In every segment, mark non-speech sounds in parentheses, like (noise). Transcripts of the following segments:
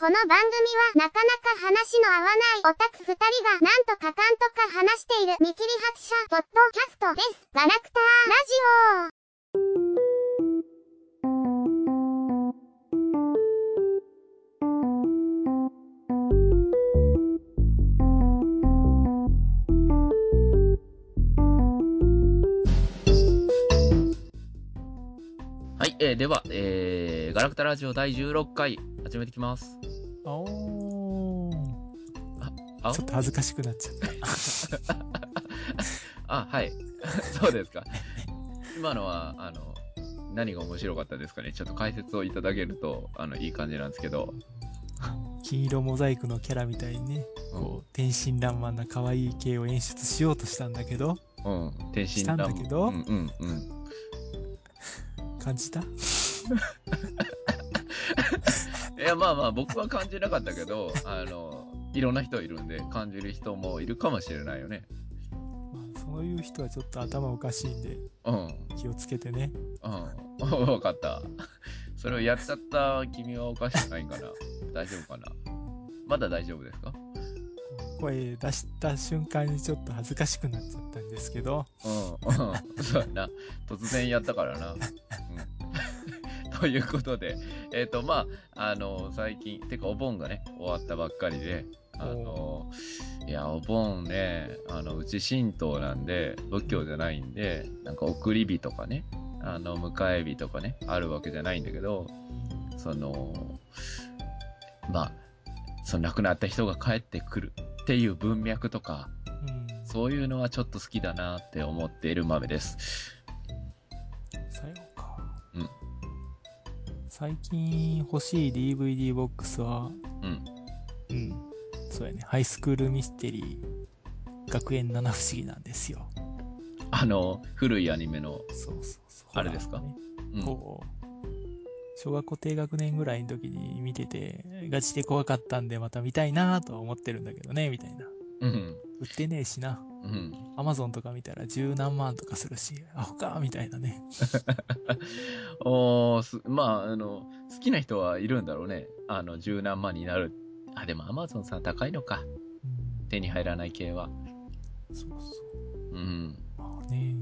この番組はなかなか話の合わないオタク二人がなんとかかんとか話している見切り発車ポッドキャストです。ガラクターラジオはい、えー、では、えー、ガラクタラジオ第16回始めてきます。あおちょっと恥ずかしくなっちゃった。(laughs) あ、はい。(laughs) そうですか。今のは、あの、何が面白かったですかね？ちょっと解説をいただけると、あの、いい感じなんですけど。金色モザイクのキャラみたいにね、こう、天真爛漫な可愛い系を演出しようとしたんだけど、うん。うん。天真したんだけどうんうんうん。感じた？いや、まあまあ、僕は感じなかったけど、あの、いろんな人いるんで、感じる人もいるかもしれないよね。まあ、そういう人はちょっと頭おかしいんで、うん。気をつけてね。うん。(laughs) わかった。それをやっちゃった君はおかしくないんかな。大丈夫かな。まだ大丈夫ですか？声出した瞬間にちょっと恥ずかしくなっちゃったんですけど、うん、うん。そうやな。突然やったからな。うん。ということで、えっ、と、まあ、あの、最近、てかお盆がね、終わったばっかりで、あの、いや、お盆ね、あの、うち神道なんで、仏教じゃないんで、なんか送り火とかね、あの、迎え火とかね、あるわけじゃないんだけど、その、まあ、その亡くなった人が帰ってくるっていう文脈とか、うん、そういうのはちょっと好きだなって思っている豆です。さよ最近欲しい DVD ボックスは、うん。うん、そうやね、ハイスクールミステリー、学園七不思議なんですよ。あの、古いアニメの、そうそうそう。あれですか？ホラーのねうん。こう、小学校低学年ぐらいの時に見てて、ガチで怖かったんでまた見たいなとは思ってるんだけどね、みたいな。うん。売ってねえしな。うん。アマゾンとか見たら十何万とかするし、アホか、みたいなね。(laughs) おーすまあ、あの、好きな人はいるんだろうね。あの、十何万になる。あ、でもアマゾンさん高いのか。うん、手に入らない系は。そうそう。うん。まあね。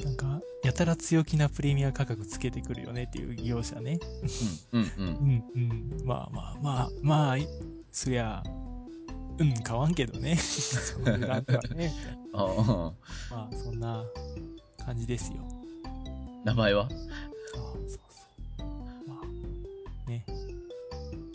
なんか、やたら強気なプレミア価格つけてくるよねっていう業者ね。うん。うん。うん。うんうん。まあまあまあ、まあ、そりゃ、うん、買わんけどね。(laughs) その値段ではね。(laughs) ああまあ、そんな感じですよ。名前は？ああ、そうそう。まあ、ね。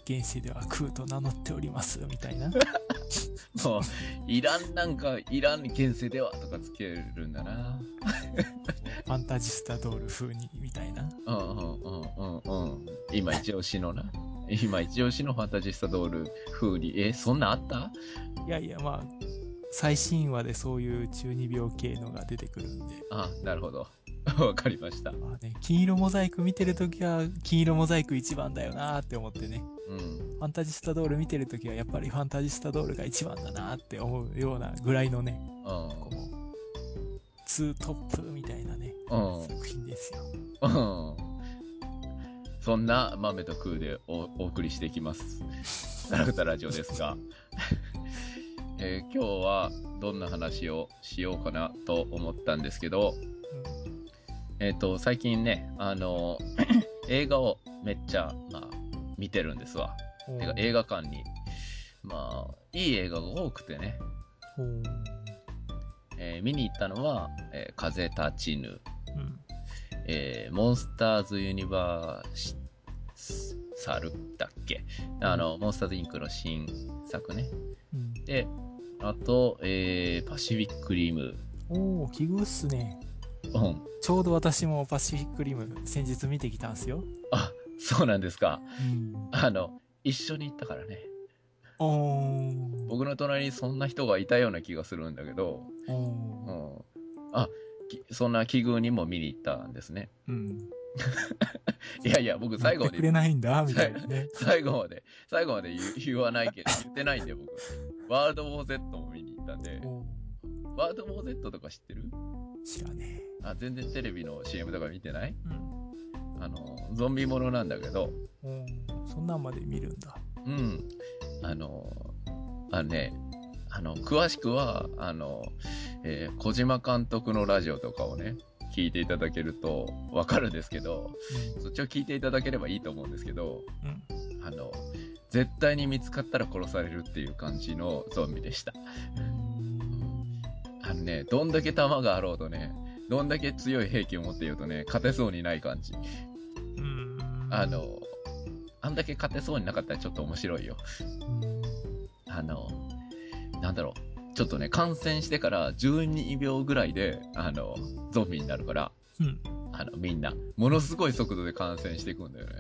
現世では空と名乗っております、みたいな。(laughs) (laughs) もう、いらんなんか、いらん現世ではとかつけるんだな。(laughs) ファンタジスタドール風に、みたいな。うんうんうんうんうん。今一押しのな。今一押しのファンタジスタドール風に。え、そんなんあった？いやいや、まあ、最新話でそういう中二病系のが出てくるんで。あ、なるほど。(laughs) わかりました。まあね、金色モザイク見てるときは、金色モザイク一番だよなーって思ってね。うん。ファンタジスタドール見てるときは、やっぱりファンタジスタドールが一番だなーって思うようなぐらいのね、こうツートップみたいなね、うん作品ですよ。うん。そんな豆と空でおお送りしていきます。ガラクタラジオですが、(laughs) えー今日はどんな話をしようかなと思ったんですけど、えっ、と、最近ね、あの、(laughs) 映画をめっちゃ、まあ、見てるんですわ。うんてか映画館に、まあ、いい映画が多くてね、えー見に行ったのは、えー風立ちぬ、うん。えーモンスターズユニバーシサルだっけ？あの、モンスターズインクの新作ね。うん。で、あと、えーパシフィックリム。おー、奇遇っすね。うん。ちょうど私もパシフィックリム先日見てきたんすよ。あ、そうなんですか。うん。あの、一緒に行ったからね。おー。僕の隣にそんな人がいたような気がするんだけど、うおー。ん。あ、きそんな奇遇にも見に行ったんですね。うん。(laughs) いやいや、僕最後までやってくれないんだみたいなね。(laughs) 最後まで、最後まで言わないけど、言ってないんで僕。ワールドウォー Z も見に行ったんで、おワールドウォー Z とか知ってる？ー知らねあ、全然テレビの CM とか見てない？え。うん。あの、ゾンビものなんだけど、おーそんなんまで見るんだ。うん。あの、あのね、あの、詳しくは、あの、えー小島監督のラジオとかをね、聞いていただけるとわかるんですけど、そっちを聞いていただければいいと思うんですけど、うん。あの、絶対に見つかったら殺されるっていう感じのゾンビでした。ね、どんだけ弾があろうとね、どんだけ強い兵器を持っていようとね、勝てそうにない感じ。うん。あ、の、あんだけ勝てそうになかったらちょっと面白いよ。うんあの、なんだろう。ちょっとね、感染してから12秒ぐらいで、あの、ゾンビになるから、うん。あの、みんな、ものすごい速度で感染していくんだよね。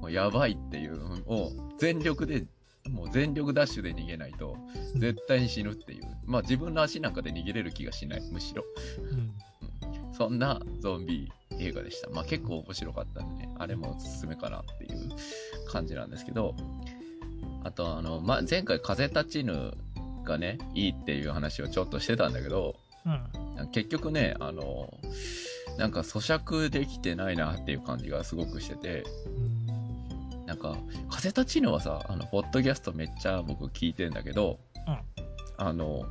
もうやばいっていうのを、全力で、もう全力ダッシュで逃げないと、絶対に死ぬっていう。まあ自分の足なんかで逃げれる気がしない、むしろ。うん。そんなゾンビ映画でした。まあ結構面白かったんでね、あれもおすすめかなっていう感じなんですけど、あとあの、ま、前回風立ちぬがね、いいっていう話をちょっとしてたんだけど、うん。結局ね、あの、なんか咀嚼できてないなっていう感じがすごくしてて、うん。なんか、風立ちぬはさ、あの、ポッドキャストめっちゃ僕聞いてんだけど、うん。あの、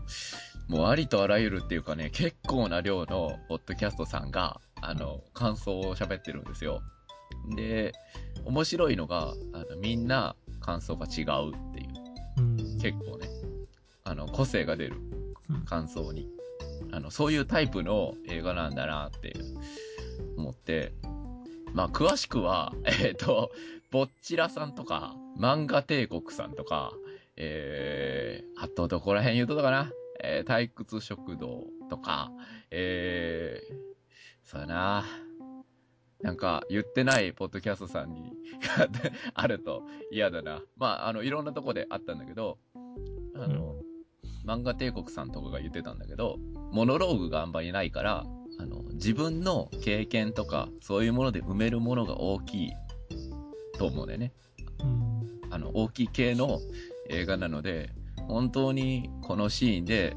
もうありとあらゆるっていうかね、結構な量のポッドキャストさんが、あの、感想を喋ってるんですよ。で、面白いのが、あの、みんな感想が違うっていう、うん。結構ね、あの、個性が出る。うん。感想に。あの、そういうタイプの映画なんだなって思って、まあ、詳しくは、えっ、と、ぼっちらさんとか、漫画帝国さんとか、えー、あとどこら辺言うとったかな？えー、退屈食堂とか、えー、そうやな。なんか言ってないポッドキャストさんにあると嫌だな。まあ、あの、いろんなとこであったんだけど、あの、漫画帝国さんとかが言ってたんだけど、モノローグがあんまりないから、あの、自分の経験とか、そういうもので埋めるものが大きいと思うんだよね。うん。あの、大きい系の映画なので、本当にこのシーンで、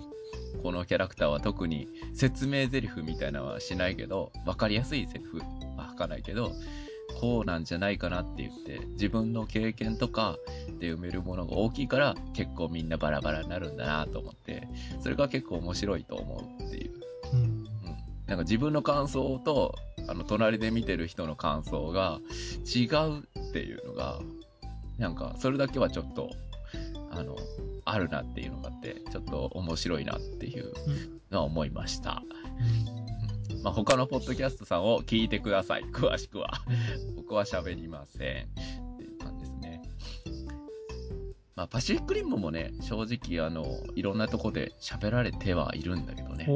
このキャラクターは特に説明台詞みたいなのはしないけど、わかりやすい台詞は吐かないけど、こうなんじゃないかなって言って、自分の経験とかで埋めるものが大きいから、結構みんなバラバラになるんだなと思って、それが結構面白いと思うっていう。うん。うん。なんか自分の感想と、あの、隣で見てる人の感想が違うっていうのが、なんか、それだけはちょっと、あの、あるなっていうのがあって、ちょっと面白いなっていうのは思いました。まあ、他のポッドキャストさんを聞いてください。詳しくは。僕は喋りません。っていう感じですね。まあ、パシフィックリンムもね、正直、あの、いろんなとこで喋られてはいるんだけどね。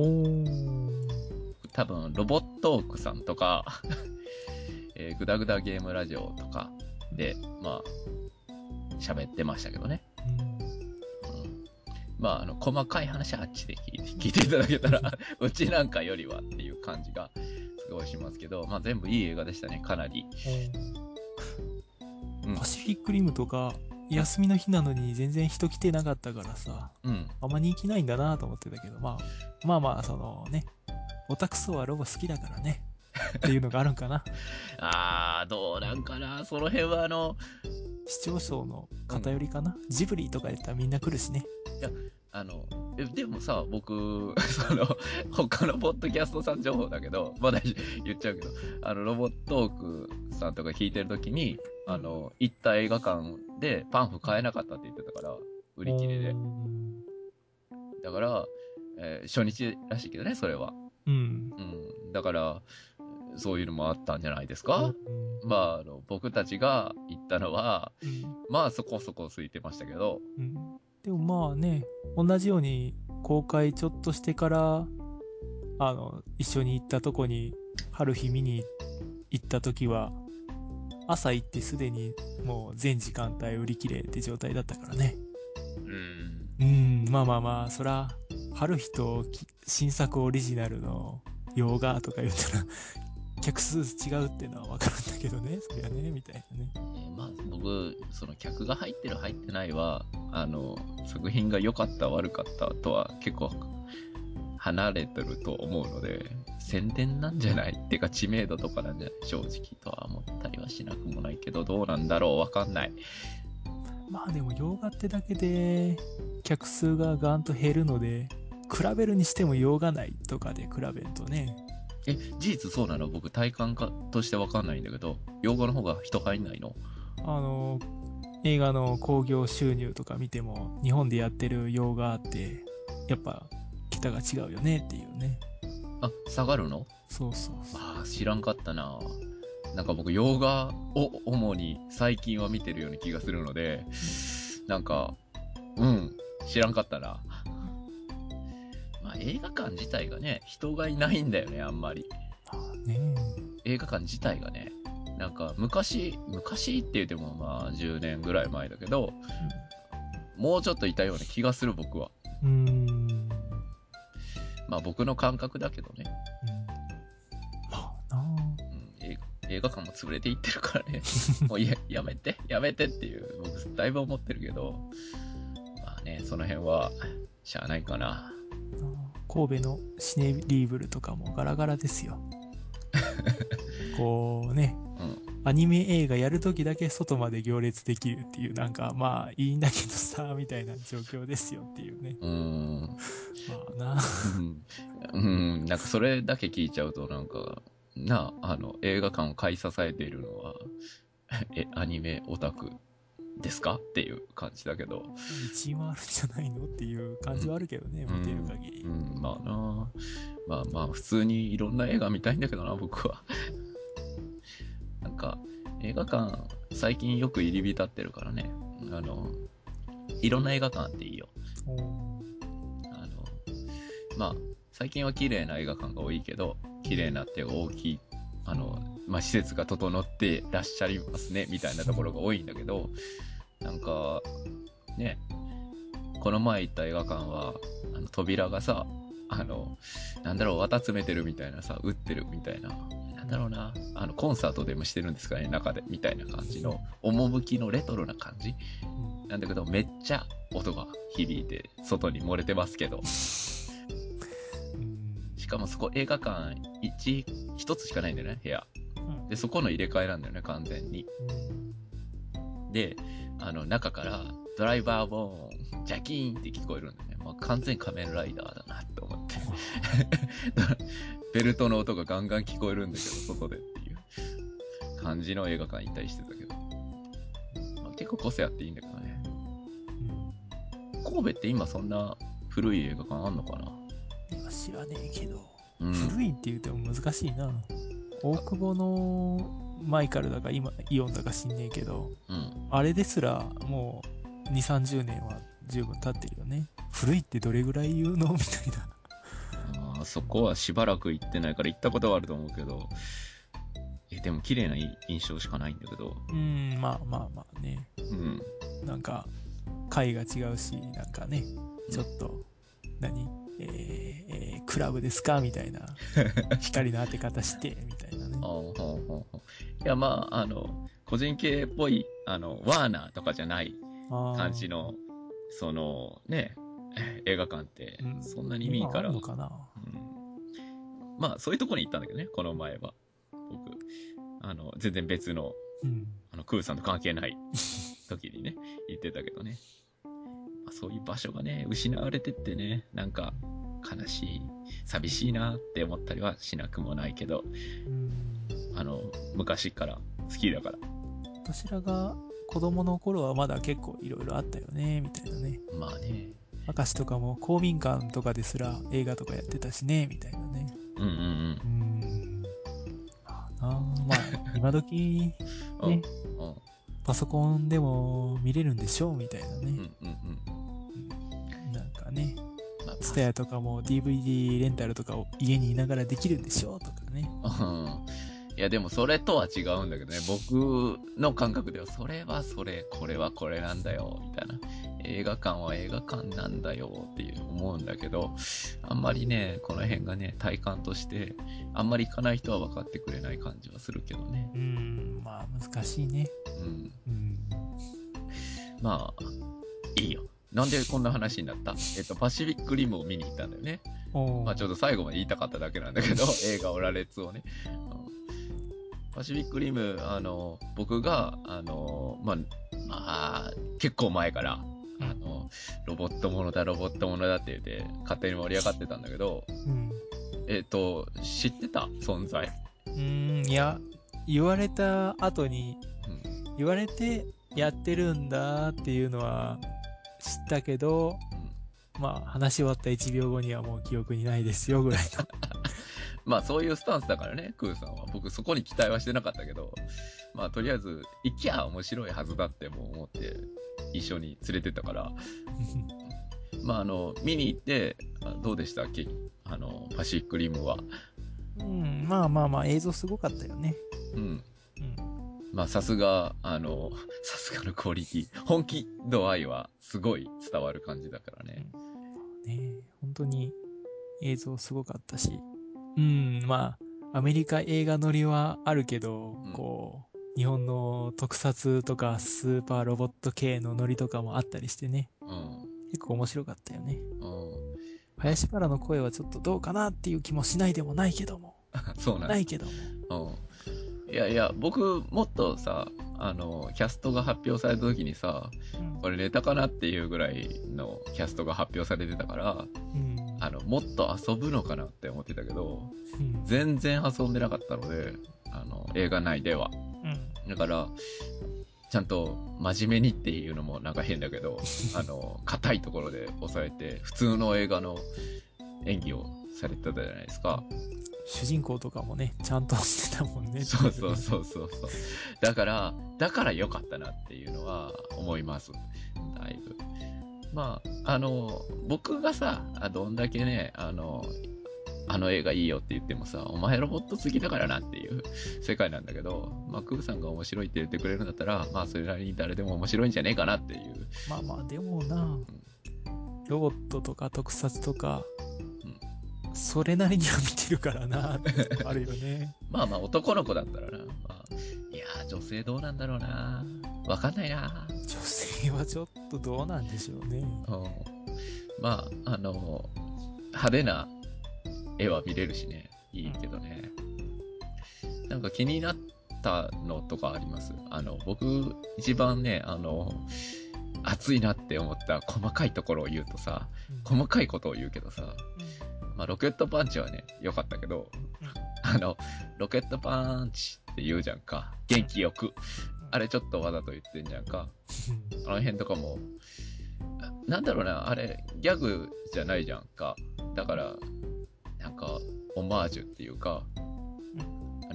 多分、ロボットークさんとか、(laughs) えー、グダグダゲームラジオとかで、まあ、喋ってましたけどね。うん、まあ、あの、細かい話はあっちで聞いて聞いただけたら、(laughs) うちなんかよりはっていう感じがすごいしますけど、まあ全部いい映画でしたね、かなり。うんパシフィックリムとか、休みの日なのに全然人来てなかったからさ、うん。あんま人気ないんだなと思ってたけど、まあ、まあまあ、そのね、オタク層はロボ好きだからね、っていうのがあるんかな。あー、どうなんかな。その辺はあの、視聴層の偏りかな。ジブリとかやったらみんな来るしね。あの、えでもさ、僕、(laughs) その、他のポッドキャストさん情報だけど、まだ言っちゃうけど、あの、ロボットークさんとか聞いてるときに、あの、行った映画館でパンフ買えなかったって言ってたから、売り切れでう。んだから、えー初日らしいけどね、それは。うん。うん。だから、そういうのもあったんじゃないですか、まあ、あの、僕たちが行ったのは、うん。まあそこそこ空いてましたけど、うん。でもまあね、同じように公開ちょっとしてから、あの、一緒に行ったとこに、春日見に行った時は、朝行ってすでにもう全時間帯売り切れって状態だったからね。うん。うん、まあまあまあ、そら、春日とき新作オリジナルの洋画とか言ったら、客数違うっていうのはわかるんだけどね、(laughs) そりゃね、みたいなね。えーまあ、僕、その客が入ってる入ってないは、あの、作品が良かった悪かったとは結構離れてると思うので、宣伝なんじゃないっていうか知名度とかなんじゃない正直とは思ったりはしなくもないけど、どうなんだろうわかんない。まあでも洋画ってだけで客数がガンと減るので、比べるにしても洋画内とかで比べるとね、え、事実そうなの？僕体感かとしてわかんないんだけど、洋画の方が人入んないの？あの、映画の興行収入とか見ても、日本でやってる洋画って、やっぱ、桁が違うよねっていうね。あ、下がるの？そうそう。ああ、知らんかったな。なんか僕、洋画を主に最近は見てるような気がするので、なんか、うん、知らんかったな。まあ、映画館自体がね、人がいないんだよね、あんまり。まあね映画館自体がね、なんか昔、昔って言ってもまあ10年ぐらい前だけど、もうちょっといたような気がする僕は。うーん。まあ僕の感覚だけどね。うんまあなうん、映画映画館も潰れていってるからね。(laughs) もうややめて、やめてっていう、僕だいぶ思ってるけど、まあね、その辺は、しゃあないかな。神戸のシネリーブルとかもガラガラですよ。(laughs) こうね、うん。アニメ映画やるときだけ外まで行列できるっていう、なんかまあいいんだけどさ、みたいな状況ですよっていうね。うーん。まあな。うんうん、なんかそれだけ聞いちゃうと、なんか、なあ、あの、映画館を買い支えているのは、え、アニメオタクですか？っていう感じだけど。一位もあるんじゃないの？っていう感じはあるけどね、うん見てる限り。うん、まあなまあまあ、普通にいろんな映画見たいんだけどな、僕は。(laughs) なんか、映画館、最近よく入り浸ってるからね。あの、いろんな映画館あっていいよ。あの、まあ、最近は綺麗な映画館が多いけど、綺麗なって大きい、あの、まあ、施設が整ってらっしゃいますね、みたいなところが多いんだけど、なんか、ね、この前行った映画館は、あの、扉がさ、あの、なんだろう、綿詰めてるみたいなさ、打ってるみたいな、なんだろうな、あの、コンサートでもしてるんですかね、中で、みたいな感じの、趣のレトロな感じ。うんなんだけど、めっちゃ音が響いて、外に漏れてますけど、うん。しかもそこ映画館一、一つしかないんだよね、部屋。うん。で、そこの入れ替えなんだよね、完全に。で、あの、中から、ドライバーボーン、ジャキーンって聞こえるんだよね。まあ、完全仮面ライダーだなって思って。(laughs) ベルトの音がガンガン聞こえるんだけど、外でっていう感じの映画館行ったりしてたけど。まあ、結構個性あっていいんだけどね。うん神戸って今そんな古い映画館あんのかな？今知らねえけど、うん。古いって言うても難しいな。大久保のマイカルだか今イオンだか知んねえけど、うん。あれですらもう2、30年は十分経ってるよね。古いってどれぐらい言うの？みたいな。あーそこはしばらく行ってないから行ったことはあると思うけど、え、でも綺麗な印象しかないんだけど、うん、まあまあまあね。うん。なんか、回が違うし、なんかね、ちょっと、何？えーえークラブですか？みたいな。光の当て方して、みたいなね (laughs) いや、まあ、あの、個人系っぽい、あの、ワーナーとかじゃない感じの、その、ね、映画館ってう、んそんなに見いから、今あんのかな？うんまあ、そういうとこに行ったんだけどね、この前は。僕。あの、全然別の、うん。あの、クーさんと関係ない時にね、(laughs) 行ってたけどね。まあ、そういう場所がね、失われてってね、なんか、悲しい、寂しいなって思ったりはしなくもないけど、うん。あの、昔から好きだから。私らが子供の頃はまだ結構いろいろあったよね、みたいなね。まあね。明石とかも公民館とかですら映画とかやってたしね、みたいなね。うんうんうん。まあなまあ、今時、(laughs) うん。ね、うん。パソコンでも見れるんでしょうみたいなね。うんうんうん。かね、まあ、ツタヤとかも DVD レンタルとかを家にいながらできるんでしょうとかね。うんいやでもそれとは違うんだけどね、僕の感覚ではそれはそれ、これはこれなんだよ、みたいな。映画館は映画館なんだよっていう思うんだけど、あんまりね、この辺がね、体感として、あんまり行かない人は分かってくれない感じはするけどね。うん、まあ難しいね。うん。うん。まあ、いいよ。なんでこんな話になったえっと、パシフィックリムを見に行ったんだよね。まあちょっと最後まで言いたかっただけなんだけど、(laughs) 映画オラレッツをね。うんパシフィックリム、あの、僕が、あの、まあ、まあ、結構前から、うんあの、ロボットものだ、ロボットものだって言って、勝手に盛り上がってたんだけど、うん。えっ、と、知ってた？存在。うーん、いや、言われた後に、うん。言われてやってるんだっていうのは知ったけど、まあ話し終わった1秒後にはもう記憶にないですよぐらいの。(laughs) まあそういうスタンスだからね、クーさんは。僕そこに期待はしてなかったけど、まあとりあえず、行きゃ面白いはずだってもう思って、一緒に連れてったから、(laughs) まああの、見に行って、あどうでした？っけあの、パシフィックリムは。うん、まあまあまあ映像すごかったよね。うん。うん。まあさすが、あの、さすがのクオリティ。本気度合いはすごい伝わる感じだからね。ね本当に映像すごかったし。うん、まあ、アメリカ映画乗りはあるけど、うんこう、日本の特撮とかスーパーロボット系のノリとかもあったりしてね。うん。結構面白かったよね。うん。林原の声はちょっとどうかなっていう気もしないでもないけども。(laughs) そうなんだないけども。うん。いやいや、僕、もっとさ、あの、キャストが発表された時にさ、うんこれネタかなっていうぐらいのキャストが発表されてたから、うん。あの、もっと遊ぶのかなって思ってたけど、うん。全然遊んでなかったので、あの、映画内では。うん。だから、ちゃんと真面目にっていうのもなんか変だけど、(laughs) あの、硬いところで抑えて、普通の映画の演技をされてたじゃないですか。主人公とかもね、ちゃんとしてたもんね。そうそうそうそうそう。だから、だから良かったなっていうのは思います。だいぶ。まあ、あの、僕がさ、あどんだけね、あの、あの映画いいよって言ってもさ、お前ロボット好きだからなっていう (laughs) 世界なんだけど、まあ、クーさんが面白いって言ってくれるんだったら、まあ、それなりに誰でも面白いんじゃねえかなっていう。まあまあ、でもな、ロボットとか特撮とか、それなりには見てるからな、(laughs) あるよね。まあまあ、男の子だったらな、まあ、いやー、女性どうなんだろうな。わかんないな。女性はちょっとどうなんでしょうね。うんまあ、あの、派手な絵は見れるしね、いいけどね。なんか気になったのとかあります？あの、僕、一番ね、あの、熱いなって思った細かいところを言うとさ、細かいことを言うけどさ、まあ、ロケットパンチはね、良かったけど、あの、ロケットパンチって言うじゃんか。元気よく。あれちょっとわざと言ってんじゃんか。あの辺とかも、なんだろうな、あれ、ギャグじゃないじゃんか。だから、なんか、オマージュっていうか、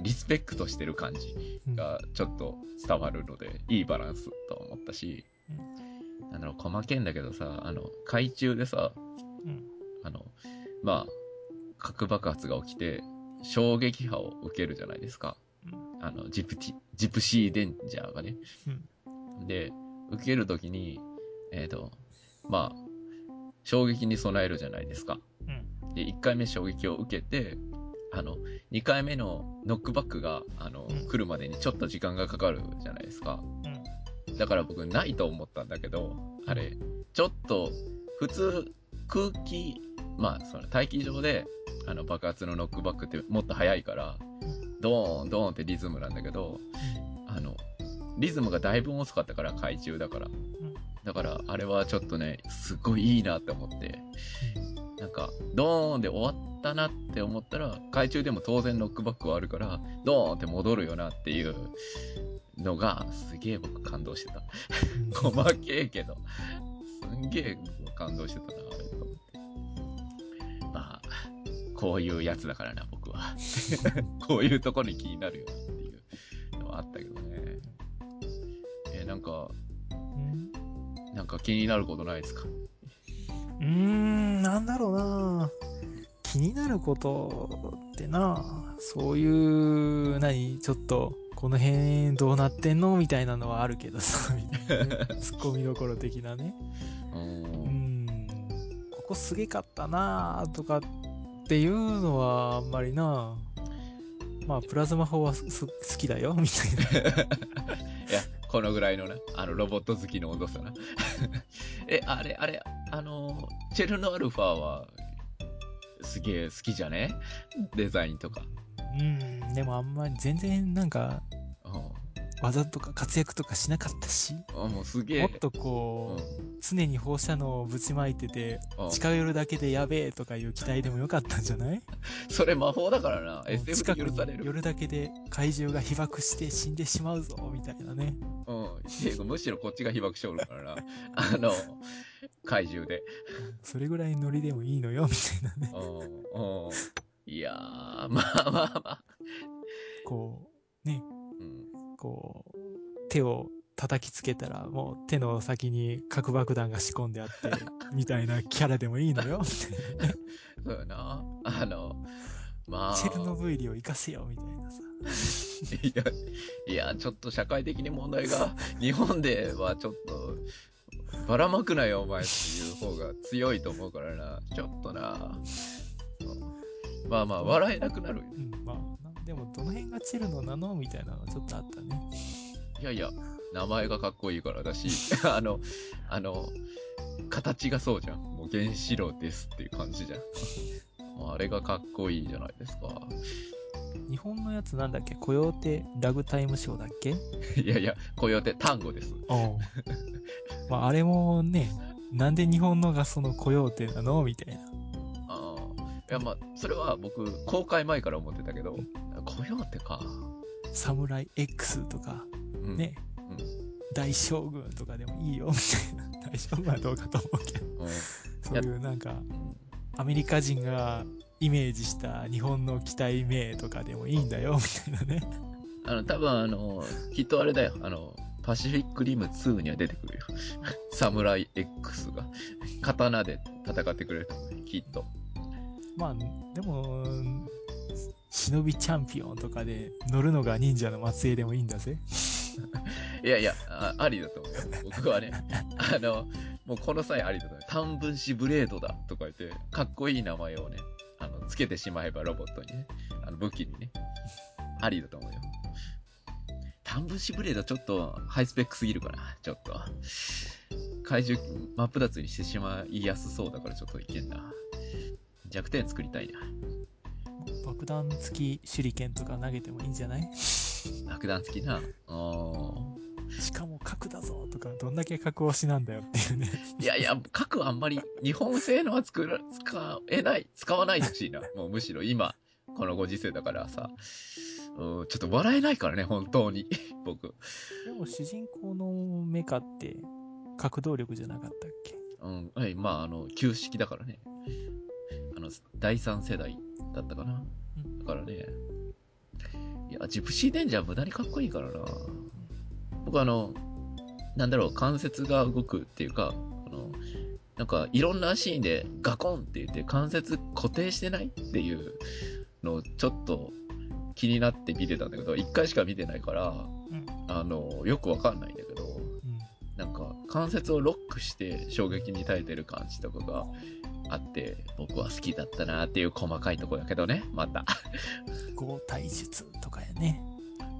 リスペクトしてる感じうんがちょっと伝わるので、いいバランスと思ったし、なんだろう、細けんだけどさ、あの、海中でさ、うんあの、まあ、核爆発が起きて、衝撃波を受けるじゃないですか。あの、ジプティ、ジプシーデンジャーがね。で、受けるときに、えっ、と、まあ、衝撃に備えるじゃないですか。うんで、1回目衝撃を受けて、あの、2回目のノックバックが、あの、うん来るまでにちょっと時間がかかるじゃないですか。だから僕ないと思ったんだけど、あれ、ちょっと、普通、空気、まあ、その大気上で、あの、爆発のノックバックってもっと速いから、ドーン、ドーンってリズムなんだけど、あの、リズムがだいぶ遅かったから、海中だから。だから、あれはちょっとね、すごいいいなって思って、なんか、ドーンで終わったなって思ったら、海中でも当然ノックバックはあるから、ドーンって戻るよなっていうのが、すげえ僕感動してた。細けえけど、すんげえ僕感動してたな、こういうやつだからな、僕は。(laughs) こういうとこに気になるよなっていうのはあったけどね。えーなんか、うん？なんか気になることないですか？うーん、なんだろうな。気になることってなそういう、何、ちょっと、この辺どうなってんのみたいなのはあるけどさ、みたいなね。ツッコミどころ的なね。うん、ここすげかったなとかっていうのはあんまりなまあ、プラズマ砲は好きだよ、みたいな。(laughs) いや、このぐらいのな、あの、ロボット好きの温度差な。(laughs) え、あれ、あれ、あの、チェルノアルファは、すげえ好きじゃね？デザインとか。うん、でもあんまり全然なんか、うん技とか活躍とかしなかったし、あもうすげえ。もっとこう、常に放射能をぶちまいてて、うん近寄るだけでやべえとかいう期待でもよかったんじゃない？(laughs) それ魔法だからな。SF 近くで許される。に寄るだけで怪獣が被爆して死んでしまうぞ、みたいなね。うん。むしろこっちが被爆しておるからな。(laughs) あの、怪獣で。それぐらいノリでもいいのよ、みたいなね。うん。うん。いやー、まあまあまあ。こう、ね、うん。こう、手を叩きつけたら、もう手の先に核爆弾が仕込んであって、みたいなキャラでもいいのよ。(laughs) そうやな。あの、まあ。チェルノブイリを活かせよ、みたいなさ。いや、いや、ちょっと社会的に問題が、(laughs) 日本ではちょっと、ばらまくなよ、お前っていう方が強いと思うからな。ちょっとな。まあまあ、笑えなくなるよ。うん、まあ、なでもどの辺がチェルノなのみたいなのはちょっとあったね。いやいや、名前がかっこいいからだし、(laughs) あの、あの、形がそうじゃん。もう原子炉ですっていう感じじゃん。あれがかっこいいじゃないですか。日本のやつなんだっけ？コヨーテラグタイムショーだっけ？(laughs) いやいや、コヨーテ単語です。まあ、あれもね、なんで日本のがそのコヨーテなの？みたいな。ああ。いや、まあ、それは僕、公開前から思ってたけど、コヨーテか。サムライ X とか、うん。ね、うん。大将軍とかでもいいよ、みたいな。大将軍はどうかと思うけど。うん。そういうなんか、うんアメリカ人がイメージした日本の機体名とかでもいいんだよ、みたいなね。あの、多分あの、きっとあれだよ。あの、パシフィックリム2には出てくるよ。(laughs) サムライ X が。刀で戦ってくれるきっと。まあ、でも、忍びチャンピオンとかで乗るのが忍者の末裔でもいいんだぜ。(laughs) いやいや、あありだと思うよ。僕はね。(laughs) あの、もうこの際ありだと思う。短分子ブレードだとか言って、かっこいい名前をね、あの、つけてしまえばロボットにね、あの武器にね。ありだと思うよ。短分子ブレードちょっとハイスペックすぎるかな。ちょっと。怪獣真っ二つにしてしまいやすそうだからちょっといけんな。弱点作りたいな。爆弾付き手裏剣とか投げてもいいんじゃない？爆弾好きな。おしかも核だぞとか、どんだけ核推しなんだよっていうね。いやいや、核はあんまり日本製のは作ら、使えない、使わないしいな。もうむしろ今、このご時世だからさ、うん、ちょっと笑えないからね、本当に。(laughs) 僕。でも主人公のメカって核動力じゃなかったっけ？うん、はい、まあ、あの、旧式だからね。あの、第三世代だったかな。うんだからね。いや、ジプシーデンジャー無駄にかっこいいからな。僕あの、なんだろう、関節が動くっていうか、あの、なんか、いろんなシーンでガコンって言って関節固定してないっていうのをちょっと気になって見てたんだけど、一回しか見てないから、うん。あの、よくわかんないんだけど、うん。なんか関節をロックして衝撃に耐えてる感じとかがあって、僕は好きだったなっていう細かいとこやけどね、また。合体術とかやね。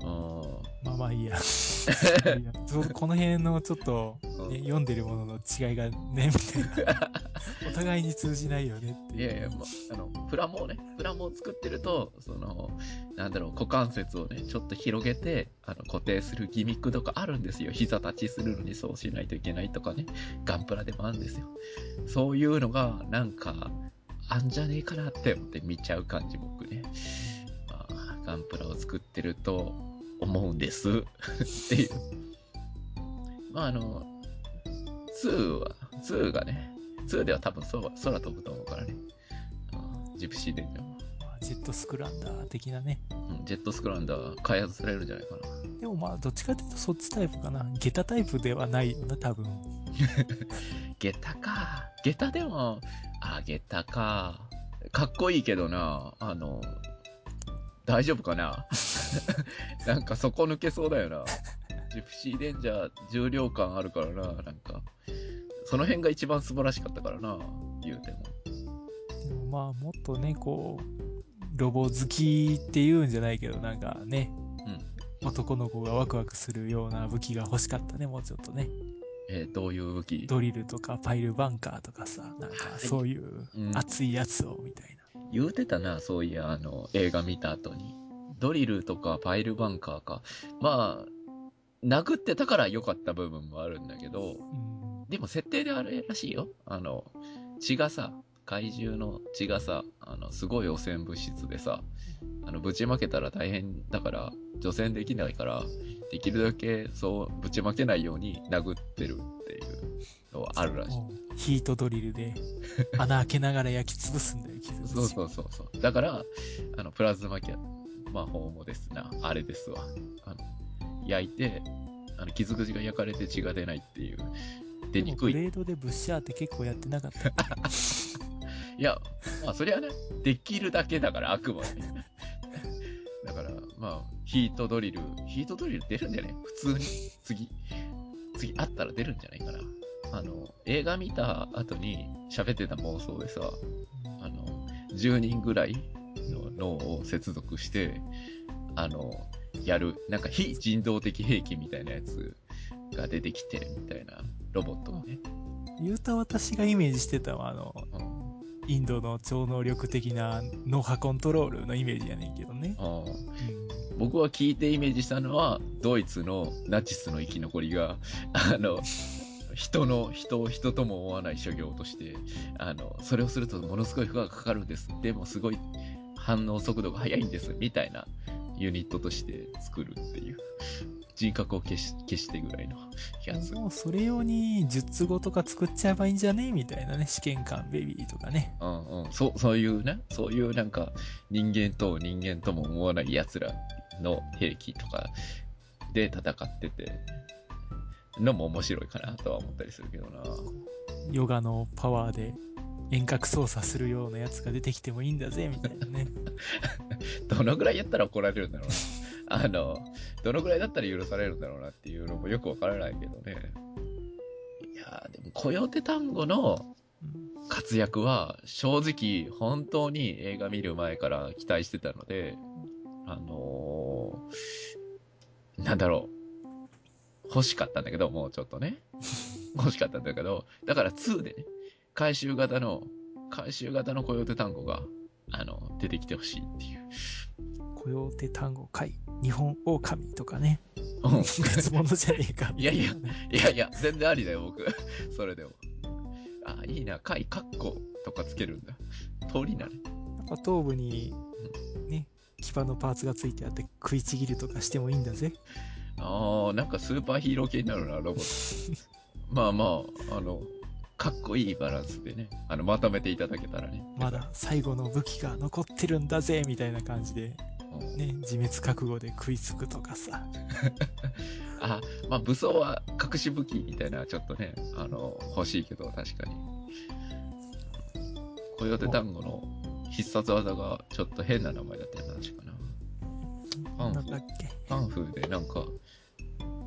うんまあまあいいや。(laughs) この辺のちょっと、ね、読んでるものの違いがね、みたいな。(laughs) お互いに通じないよねっていう。いやいや、まあの、プラモをね、プラモを作ってると、その、なんだろう、股関節をね、ちょっと広げて、あの、固定するギミックとかあるんですよ。膝立ちするのにそうしないといけないとかね、ガンプラでもあるんですよ。そういうのが、なんか、あんじゃねえかなって思って見ちゃう感じ、僕ね。まあ、ガンプラを作ってると思うんです。っていう。まあ、あの、2は、2がね、2では多分空空飛ぶと思うからね。うんジプシーで、まあジェットスクランダー的なね。うんジェットスクランダー開発されるんじゃないかな。でもまあ、どっちかっていうとそっちタイプかな。ゲタタイプではないよな、多分。(laughs) ゲタか。ゲタでも、あ、ゲタか。かっこいいけどな、あの、大丈夫かな？(laughs) なんか底抜けそうだよな。ジプシーデンジャー重量感あるからな、なんか。その辺が一番素晴らしかったからな、言うても。でもまあ、もっとね、こう、ロボ好きっていうんじゃないけど、なんかね、男の子がワクワクするような武器が欲しかったね、もうちょっとね。えーどういう武器？ドリルとかパイルバンカーとかさ、なんかそういううん熱いやつをみたいな。言うてたな、そういや、あの、映画見た後に。ドリルとかパイルバンカーか。まあ、殴ってたから良かった部分もあるんだけど、うんでも設定であれらしいよ。あの、血がさ、怪獣の血がさ、あの、すごい汚染物質でさ、あの、ぶちまけたら大変だから、除染できないから、できるだけそう、ぶちまけないように殴ってるっていうのはあるらしい。ヒートドリルで穴開けながら焼き潰すんだよ、(laughs) 傷口そうそうそうそう。だから、あの、プラズマキャ魔法もですな、あれですわ。あの、焼いて、あの、傷口が焼かれて血が出ないっていう、出にくい。でもブレードでブッシャーって結構やってなかった。(laughs) いや、まあ、それはね、できるだけだから、あくまで。だから、まあ、ヒートドリル、ヒートドリル出るんじゃない普通に、次。次あったら出るんじゃないかな。あの、映画見た後に喋ってた妄想でさ、あの、10人ぐらいの脳を接続して、あの、やる、なんか非人道的兵器みたいなやつが出てきて、みたいなロボットがね。言うた私がイメージしてたのは、あの、うんインドの超能力的な脳波コントロールのイメージやねんけどね。うん僕は聞いてイメージしたのは、ドイツのナチスの生き残りが、あの、人の、人を人とも思わない所業として、あの、それをするとものすごい負荷がかかるんです。でもすごい反応速度が速いんです。みたいなユニットとして作るっていう。人格を消し、消してぐらいのやつ。もうそれ用に術語とか作っちゃえばいいんじゃねみたいなね。試験官ベビーとかね。うんうん。そう、そういうね、そういうなんか、人間と人間とも思わない奴らの兵器とかで戦ってて、のも面白いかなとは思ったりするけどな。ヨガのパワーで遠隔操作するようなやつが出てきてもいいんだぜ、みたいなね。(laughs) どのぐらいやったら怒られるんだろうな。あの、どのぐらいだったら許されるんだろうなっていうのもよくわからないけどね。いやーでも、コヨーテ単語のうん活躍は正直本当に映画見る前から期待してたので、あのーなんだろう。欲しかったんだけど、もうちょっとね。(laughs) 欲しかったんだけど、だから2でね、回収型の、回収型のコヨーテ単語が、あの、出てきてほしいっていう。コヨーテ単語会、日本狼とかね。うん別物じゃねえか。いやいやいやいや、全然ありだよ、僕。それでも。あ、いいな、貝、カッコとかつけるんだ。通りなね。なんか頭部に、ね、牙のパーツがついてあって食いちぎるとかしてもいいんだぜ。あー、なんかスーパーヒーロー系になるな、ロボット。(laughs) まあまあ、あの、かっこいいバランスでね、あの、まとめていただけたらね。まだ最後の武器が残ってるんだぜ、みたいな感じで、うんね、自滅覚悟で食いつくとかさ。(laughs) あ、まあ武装は隠し武器みたいな、ちょっとね、あの、欲しいけど、確かに。コヨーテ単語の必殺技がちょっと変な名前だったよな、確かな。パンフなんだっけ。パンフでなんか、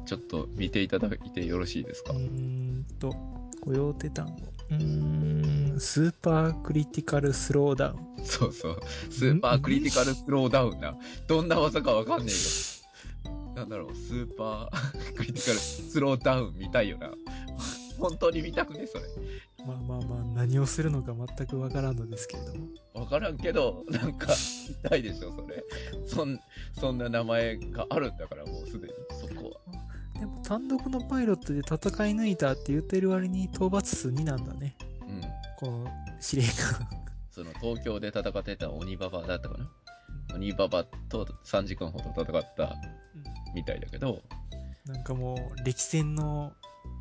ちょっと見ていただいてよろしいですか？うーんと、コヨーテ単語。うーん、スーパークリティカルスローダウン。そうそう。スーパークリティカルスローダウンな。どんな技かわかんねえよ。なんだろう、スーパークリティカルスローダウン見たいよな。本当に見たくねそれ。まあまあまあ、何をするのか全くわからんのですけれども。わからんけど、なんか、見たいでしょ、それ。そん、そんな名前があるんだから、もうすでに、そこは。でも単独のパイロットで戦い抜いたって言ってる割に討伐数2なんだね。うん。この司令官。(laughs) その、東京で戦ってた鬼ババだったかな？鬼ババと3時間ほど戦ったみたいだけど、なんかもう歴戦の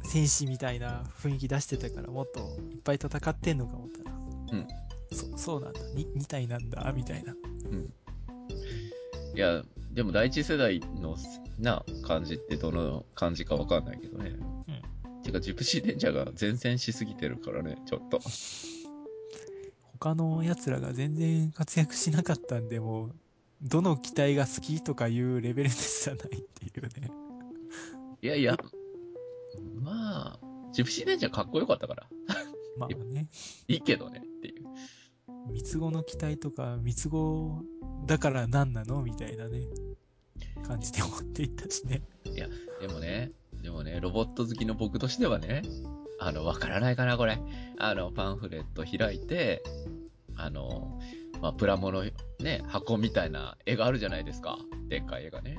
戦士みたいな雰囲気出してたからもっといっぱい戦ってんのか思ったら。うん。そそうなんだ。に2体なんだ、みたいな。うん。いや、でも第一世代のな感じってどの感じかわかんないけどね。うん。てか、ジプシーデンジャーが前線しすぎてるからね、ちょっと。他の奴らが全然活躍しなかったんで、もう、どの機体が好きとかいうレベルですらないっていうね。いやいや、まあ、ジプシーデンジャーかっこよかったから。まあね。いいけどね、っていう。三つ子の機体とか、三つ子だから何なの？みたいなね、感じで思っていったしね。いや、でもね、でもね、ロボット好きの僕としてはね、あの、わからないかな、これ。あの、パンフレット開いて、あの、まあ、プラモのね、箱みたいな絵があるじゃないですか。でっかい絵がね。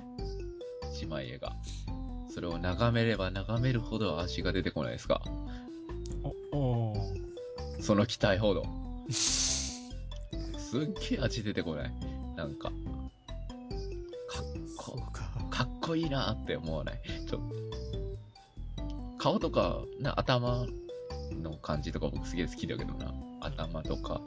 一枚絵が。それを眺めれば眺めるほど足が出てこないですか。お、おーその期待ほど。(laughs) すっげえ味出てこない？なんか。かっこ、か。かっこいいなって思わない？ちょっと。顔とか、な、頭の感じとか僕すげえ好きだけどな。頭とか、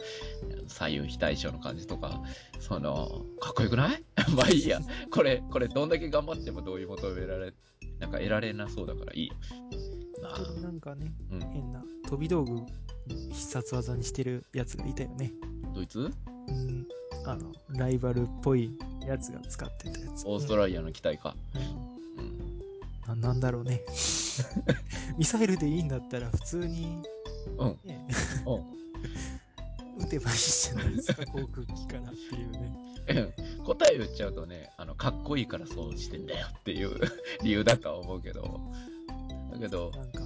左右非対称の感じとか、その、かっこよくない？(laughs) まあいいや。これ、これどんだけ頑張っても同意求められ、なんか得られなそうだからいいよ。まあ、なんかね、うん。変な飛び道具必殺技にしてるやつがいたよね。ドイツ？うん。あの、ライバルっぽいやつが使ってたやつ。オーストラリアの機体か。うんうん。ななんだろうね。(laughs) ミサイルでいいんだったら普通に、うん。ね、うん。(laughs) 撃てばいいじゃないですか、航空機からっていうね。う (laughs) ん答え言っちゃうとね、あの、かっこいいからそうしてんだよっていう理由だとは思うけど、だけど、なんか、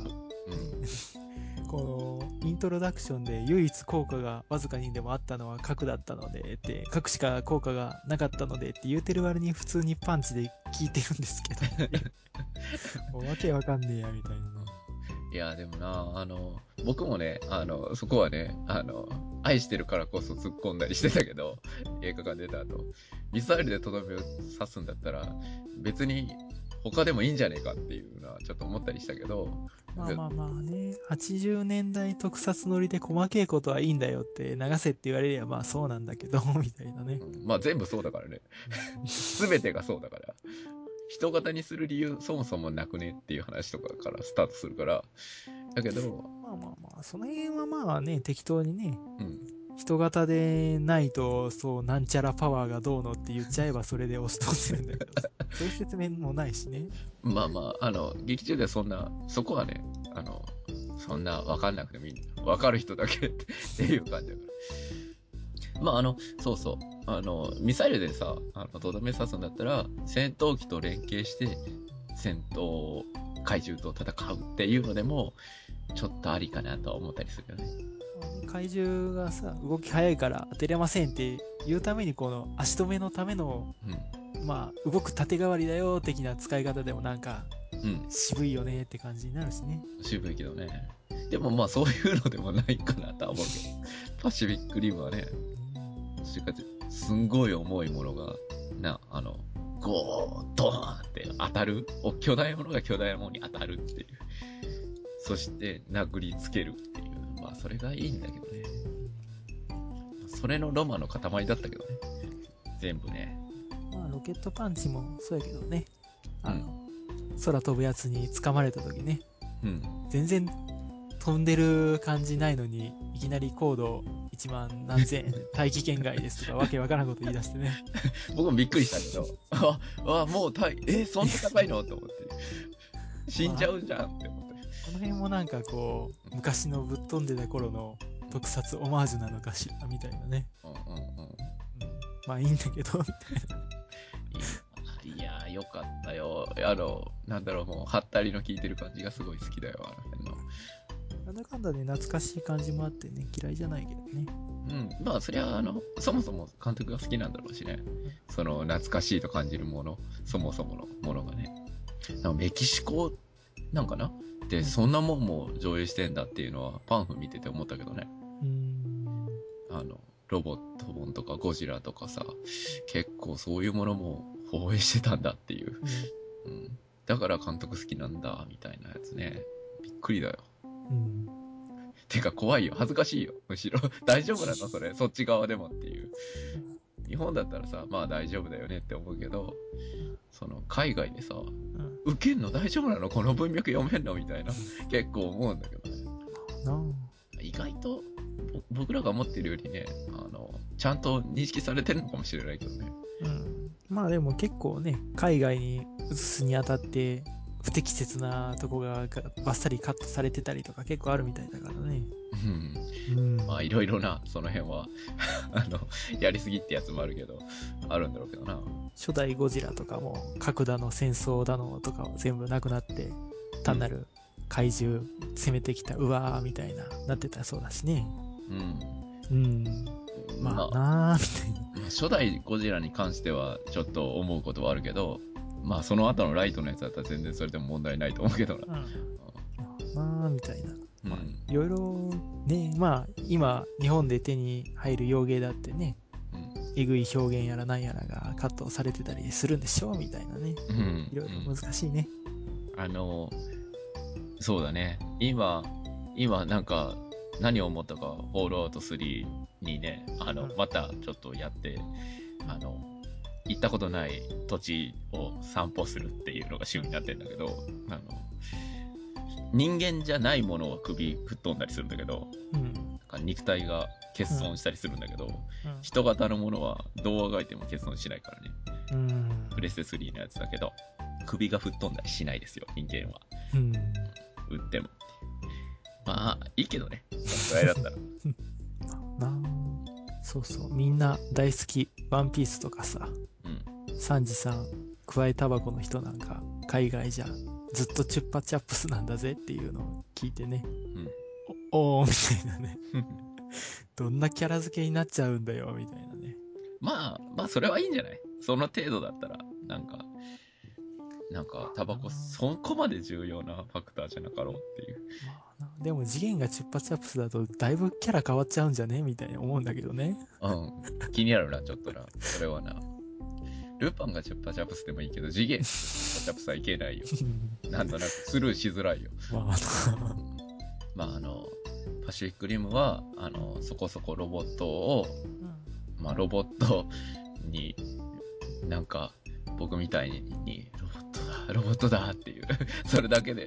うん、この、イントロダクションで唯一効果がわずかにでもあったのは核だったのでって、核しか効果がなかったのでって言うてる割に普通にパンチで効いてるんですけど、もうわけわかんねえや、みたいな。いや、でもな、あの、僕もね、あの、そこはね、あの、愛してるからこそ突っ込んだりしてたけど、映画が出た後、ミサイルでとどめを刺すんだったら、別に他でもいいんじゃねえかっていうのはちょっと思ったりしたけど、まあまあまあね、80年代特撮乗りで細けいことはいいんだよって流せって言われりゃまあそうなんだけど、(laughs) みたいなね。うんまあ全部そうだからね。すべてがそうだから。人型にする理由そもそもなくねっていう話とかからスタートするから。だけど、まあまあまあ、その辺はまあね、適当にね、うん。人型でないと、そう、なんちゃらパワーがどうのって言っちゃえばそれで押し通せるんだけど、(laughs) そういう説明もないしね。まあまあ、あの、劇中ではそんな、そこはね、あの、そんな分かんなくてもいいんだ。分かる人だけっていう感じだから。まああの、そうそう。あの、ミサイルでさ、あの、とどめ刺すんだったら、戦闘機と連携して、戦闘怪獣と戦うっていうのでも、ちょっとありかなとは思ったりするよね。怪獣がさ、動き早いから当てれませんって言うために、この足止めのための、うん。まあ、動く縦代わりだよ的な使い方でもなんか、うん。渋いよねって感じになるしね。渋いけどね。でもまあそういうのでもないかなとは思うけど。(laughs) パシフィックリムはね、どっちかすんごい重いものが、な、あの、ゴー、ドーンって当たる。お巨大なものが巨大なものに当たるっていう。そして殴りつけるっていう。まあそれがいいんだけどね。それのロマの塊だったけどね。全部ね。まあ、ロケットパンチもそうやけどね。あの、空飛ぶやつに掴まれた時ね、うん。全然飛んでる感じないのに、いきなり高度1万何千、大気圏外ですとかわけわからんこと言い出してね。(laughs) 僕もびっくりしたけど、あ、あ、もうたい、え、そんな高いの？と思って。死んじゃうじゃんって思っの辺もなんかこう、昔のぶっ飛んでた頃の特撮オマージュなのかしら、みたいなね。うんうんうん。うん、まあいいんだけど、みたいな。いやー、よかったよ。あの、なんだろう、もう、はったりの効いてる感じがすごい好きだよ、あの辺の。なんだかんだで懐かしい感じもあってね、嫌いじゃないけどね。うん。まあ、そりゃ、あの、そもそも監督が好きなんだろうしね。その、懐かしいと感じるもの、そもそものものがね。メキシコなんかな？で、そんなもんも上映してんだっていうのは、パンフ見てて思ったけどね。うーん。あの、ロボット本とかゴジラとかさ、結構そういうものも放映してたんだっていう。うん。だから監督好きなんだ、みたいなやつね。びっくりだよ。うん。てか怖いよ。恥ずかしいよ。むしろ。(laughs) 大丈夫なの？それ。そっち側でもっていう。日本だったらさ、まあ大丈夫だよねって思うけど、その、海外でさ、うん。受けんの大丈夫なの？この文脈読めんの？みたいな。結構思うんだけどね。な意外と、ぼ僕らが思ってるよりね、あの、ちゃんと認識されてるのかもしれないけどね。あ。うん。まあでも結構ね、海外に移すにあたって、不適切なとこががバッサリカットされてたりとか結構あるみたいだからね。うん。うん。まあいろいろな、その辺は、(laughs) あの、やりすぎってやつもあるけど、あるんだろうけどな。初代ゴジラとかも、核だの戦争だのとかは全部なくなって、単なる怪獣攻めてきた、うわーみたいな、なってたそうだしね。うん。うん。まあなー、みたいな。まあ初代ゴジラに関してはちょっと思うことはあるけど、まあその後のライトのやつだったら全然それでも問題ないと思うけどな。うん。まあ、みたいな。うんまあ、いろいろね、まあ、今、日本で手に入る洋芸だってね、うんえぐい表現やらなんやらがカットされてたりするんでしょうみたいなね。うんいろいろ難しいね。あの、そうだね。今、今なんか何を思ったか、ホールアウト3にね、あの、うんまたちょっとやって、あの、行ったことない土地を散歩するっていうのが趣味になってんだけど、あの、人間じゃないものは首吹っ飛んだりするんだけど、うん。なんか肉体が欠損したりするんだけど、うん人型のものはどうあがいても欠損しないからね。うん。プレステ3のやつだけど、首が吹っ飛んだりしないですよ、人間は。うん。売っても。まあ、いいけどね。そのぐらいだったら。な (laughs) あそうそう。みんな大好き。ワンピースとかさ、うん。サンジさん、クワイタバコの人なんか、海外じゃずっとチュッパチャップスなんだぜっていうのを聞いてね。お (laughs) おーみたいなね。(laughs) どんなキャラ付けになっちゃうんだよ、みたいなね。まあ、まあ、それはいいんじゃない？その程度だったら、なんか、なんか、タバコ、そこまで重要なファクターじゃなかろうっていう。まあなでも次元がチュッパチャップスだとだいぶキャラ変わっちゃうんじゃね？みたいに思うんだけどね。うん。気になるな、ちょっとな。それはな。ルパンがチュッパチャップスでもいいけど、次元チュッパチャップスはいけないよ。(laughs) なんとなくスルーしづらいよ。まあまあ、あの、パシフィックリムは、あの、そこそこロボットを、まあ、ロボットに、なんか、僕みたいに、ロボットだ、ロボットだっていう、(laughs) それだけで、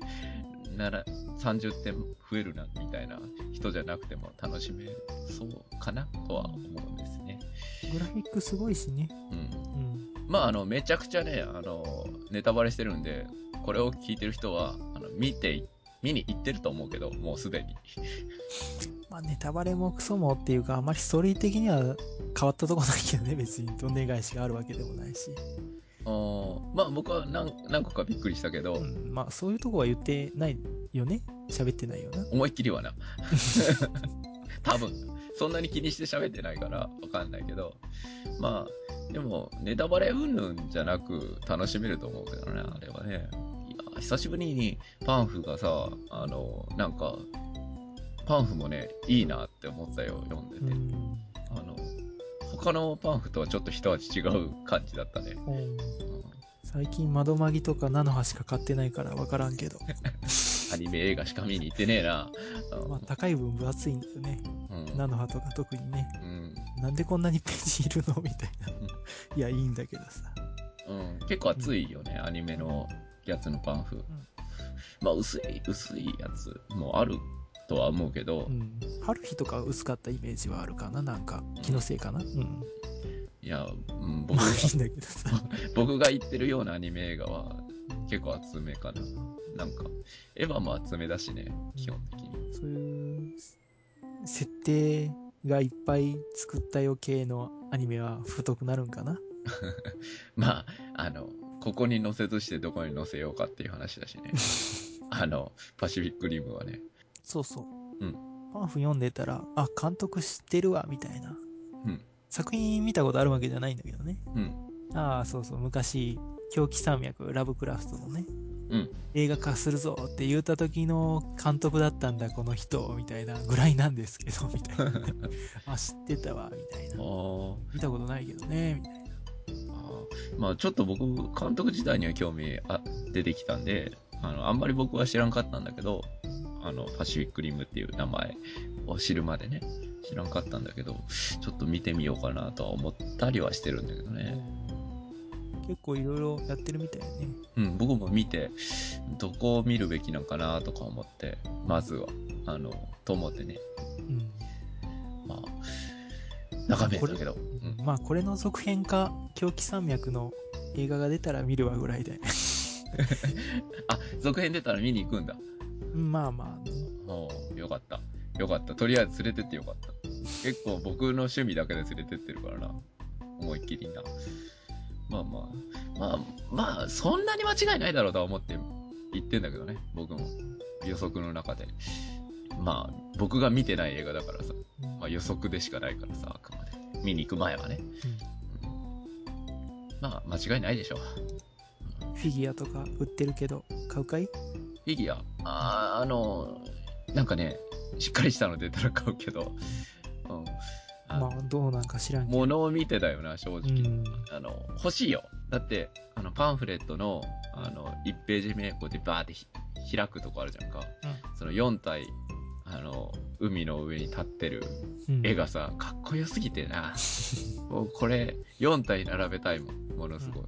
なら、30点増えるな、みたいな人じゃなくても楽しめる、そうかなとは思うんですね。グラフィックすごいしね。うん。うん。まあ、あの、めちゃくちゃね、あの、ネタバレしてるんで、これを聞いてる人は、あの、見て、見に行ってると思うけど、もうすでに。(laughs) まあネタバレもクソもっていうか、あまりストーリー的には変わったとこないけどね、別にどんでん返しがあるわけでもないし。あーまあ僕は何何個かびっくりしたけど、うん。まあそういうとこは言ってないよね？喋ってないよな？思いっきりはな。(laughs) 多分、そんなに気にして喋ってないからわかんないけど、まあ、でも、ネタバレうんぬんじゃなく楽しめると思うけどね、あれはね。いや、久しぶりにパンフがさ、あの、なんか、パンフもね、いいなって思ったよ、読んでて。うん。あの、他のパンフとはちょっと一味違う感じだったね。うんうん最近窓マギとか菜の葉しか買ってないから分からんけど。(laughs) アニメ映画しか見に行ってねえな。まあ高い分分厚いんだよね。うん菜の葉とか特にね。うんなんでこんなにページいるの？みたいな。(laughs) いや、いいんだけどさ。うん、結構熱いよね、アニメのやつのパンフ。まあ、薄い、薄いやつもあるとは思うけど、うん。春日とか薄かったイメージはあるかななんか、気のせいかな？うん。いや、うん、僕まあが、いいんだけどさ。(laughs) 僕が言ってるようなアニメ映画は結構厚めかな。なんか、エヴァも厚めだしね、基本的に。そういう、設定がいっぱい作ったよ系のアニメは太くなるんかな？(laughs) まあ、あの、ここに載せずしてどこに載せようかっていう話だしね。(laughs) あの、パシフィックリムはね。そうそう。うんパンフ読んでたら、あ、監督知ってるわ、みたいな。うん作品見たことあるわけじゃないんだけどね。うん。ああ、そうそう、昔、狂気山脈、ラブクラフトのね、うん。映画化するぞって言った時の監督だったんだ、この人、みたいなぐらいなんですけど、みたいな、ね。(laughs) あ、知ってたわ、みたいあな。ー見たことないけどね、みたいな。まあちょっと僕、監督自体には興味あ出てきたんで、あの、あんまり僕は知らんかったんだけど、あの、パシフィックリムっていう名前を知るまでね、知らんかったんだけど、ちょっと見てみようかなとは思ったりはしてるんだけどね。結構いろいろやってるみたいね。うん、僕も見て、どこを見るべきなのかなとか思って、まずは、あの、と思ってね、うん。まあ、眺めたけど、うん、まあ、これの続編か、狂気山脈の映画が出たら見るわぐらいで。(laughs) あ、続編出たら見に行くんだ。まあまあね。おうよかった。よかった。とりあえず連れてってよかった。結構僕の趣味だけで連れてってるからな。思いっきりな。まあまあ、まあ、まあ、そんなに間違いないだろうとは思って言ってんだけどね。僕も予測の中で。まあ、僕が見てない映画だからさ、うんまあ予測でしかないからさ、あくまで。見に行く前はね。まあ、間違いないでしょう。フィギュアとか売ってるけど、買うかい？フィギュア、あーあの、なんかね、しっかりしたの出たら買うけど、うん。あまあ、どうなんか知らんけど。物を見てだよな、正直。うん。あの、欲しいよ。だって、あの、パンフレットの、あの、1ページ目、こうやってバーってひ開くとこあるじゃんか。その4体、あの、海の上に立ってるうん絵がさ、かっこよすぎてな。(laughs) もうこれ、4体並べたいもん。ものすごい。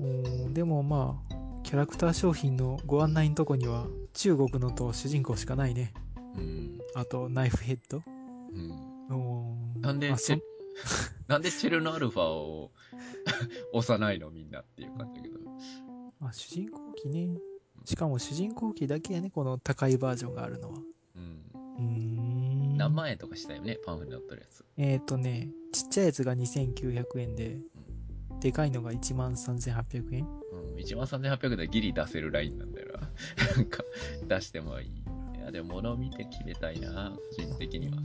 うんでもまあ、キャラクター商品のご案内のとこには、中国のと主人公しかないね。うん。あと、ナイフヘッド。うん。うんなんであそチェ、(laughs) なんでチェルノアルファを (laughs) 押さないのみんなっていう感じだけど。あ、主人公機ね。しかも主人公機だけやね、この高いバージョンがあるのは。うん。うーん。何万円とかしたよね、パンフに載ってるやつ。えっ、ー、とね、ちっちゃいやつが2900円で、でかいのが13,800円。うん、1万3800でギリ出せるラインなんだよな。(laughs) なんか、出してもいい。いや、でも物を見て決めたいな、個人的には。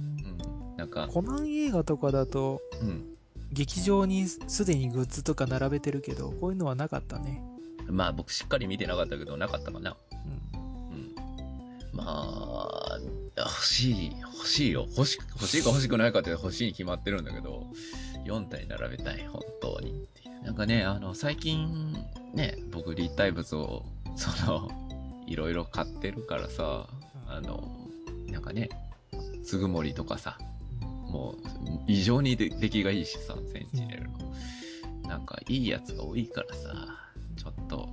うん。なんか、コナン映画とかだと、うん。劇場にすでにグッズとか並べてるけど、こういうのはなかったね。まあ僕しっかり見てなかったけど、なかったかな。うん。うん。まあ、欲しい、欲しいよ。欲しく、欲しいか欲しくないかって欲しいに決まってるんだけど、4体並べたい、本当にっていう。なんかね、あの、最近、ね、僕立体物を、その、いろいろ買ってるからさ、あの、なんかね、つぐもりとかさ、もう、異常にで出来がいいしさ、センチネルの。なんか、いいやつが多いからさ、ちょっと、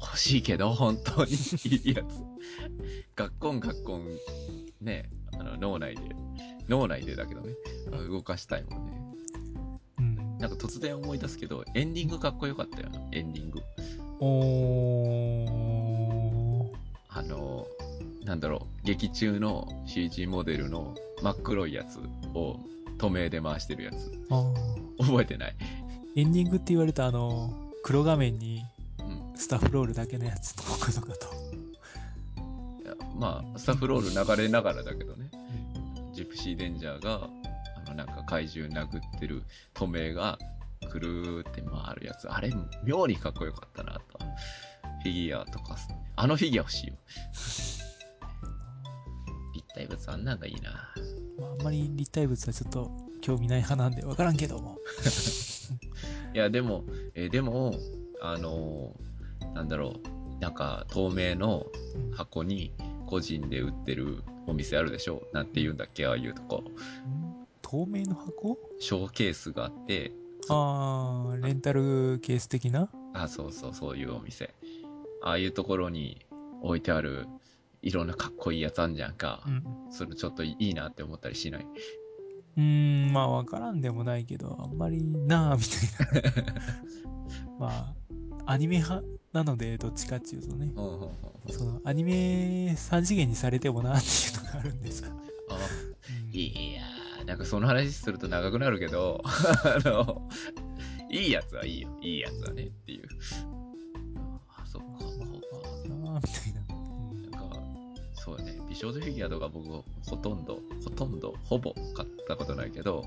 欲しいけど、本当に (laughs) いいやつ。ガッコンガッコン、ね、あの、脳内で、脳内でだけどね、動かしたいもんね。うん。なんか突然思い出すけど、エンディングかっこよかったよな、エンディング。おー。あの、なんだろう、劇中の CG モデルの真っ黒いやつを透明で回してるやつ。覚えてない？エンディングって言われたあの、黒画面にうん。スタッフロールだけのやつとかと。いやまあ、スタッフロール流れながらだけどね。ジプシーデンジャーが、あの、なんか怪獣殴ってる透明が、くるーって回るやつ。あれ、妙にかっこよかったなと。フィギュアとか、あのフィギュア欲しいよ。(laughs) 立体物あんなんがいいな。まあ、あんまり立体物はちょっと興味ない派なんでわからんけども。(laughs) いや、でも、えーでも、あのーなんだろう、なんか透明のうん箱に個人で売ってるお店あるでしょなんて言うんだっけああいうとこ。透明の箱？ショーケースがあって、あー、レンタルケース的な？あ、そうそう、そういうお店。ああいうところに置いてある、いろんなかっこいいやつあんじゃんか。うん。それちょっといいなって思ったりしない？うーん、まあわからんでもないけど、あんまりなあみたいな。(laughs) まあ、アニメ派なので、どっちかっていうとね。ほうほうほうほうその、アニメ3次元にされてもなっていうのがあるんでさ。あうんいやー、なんかその話すると長くなるけど、(laughs) あの、いいやつはいいよ。いいやつはねっていう。あ、そっか、そうか。なあみたいな。うんなんか、そうだね。美少女フィギュアとか僕、ほとんど、ほとんど、ほぼ買ったことないけど、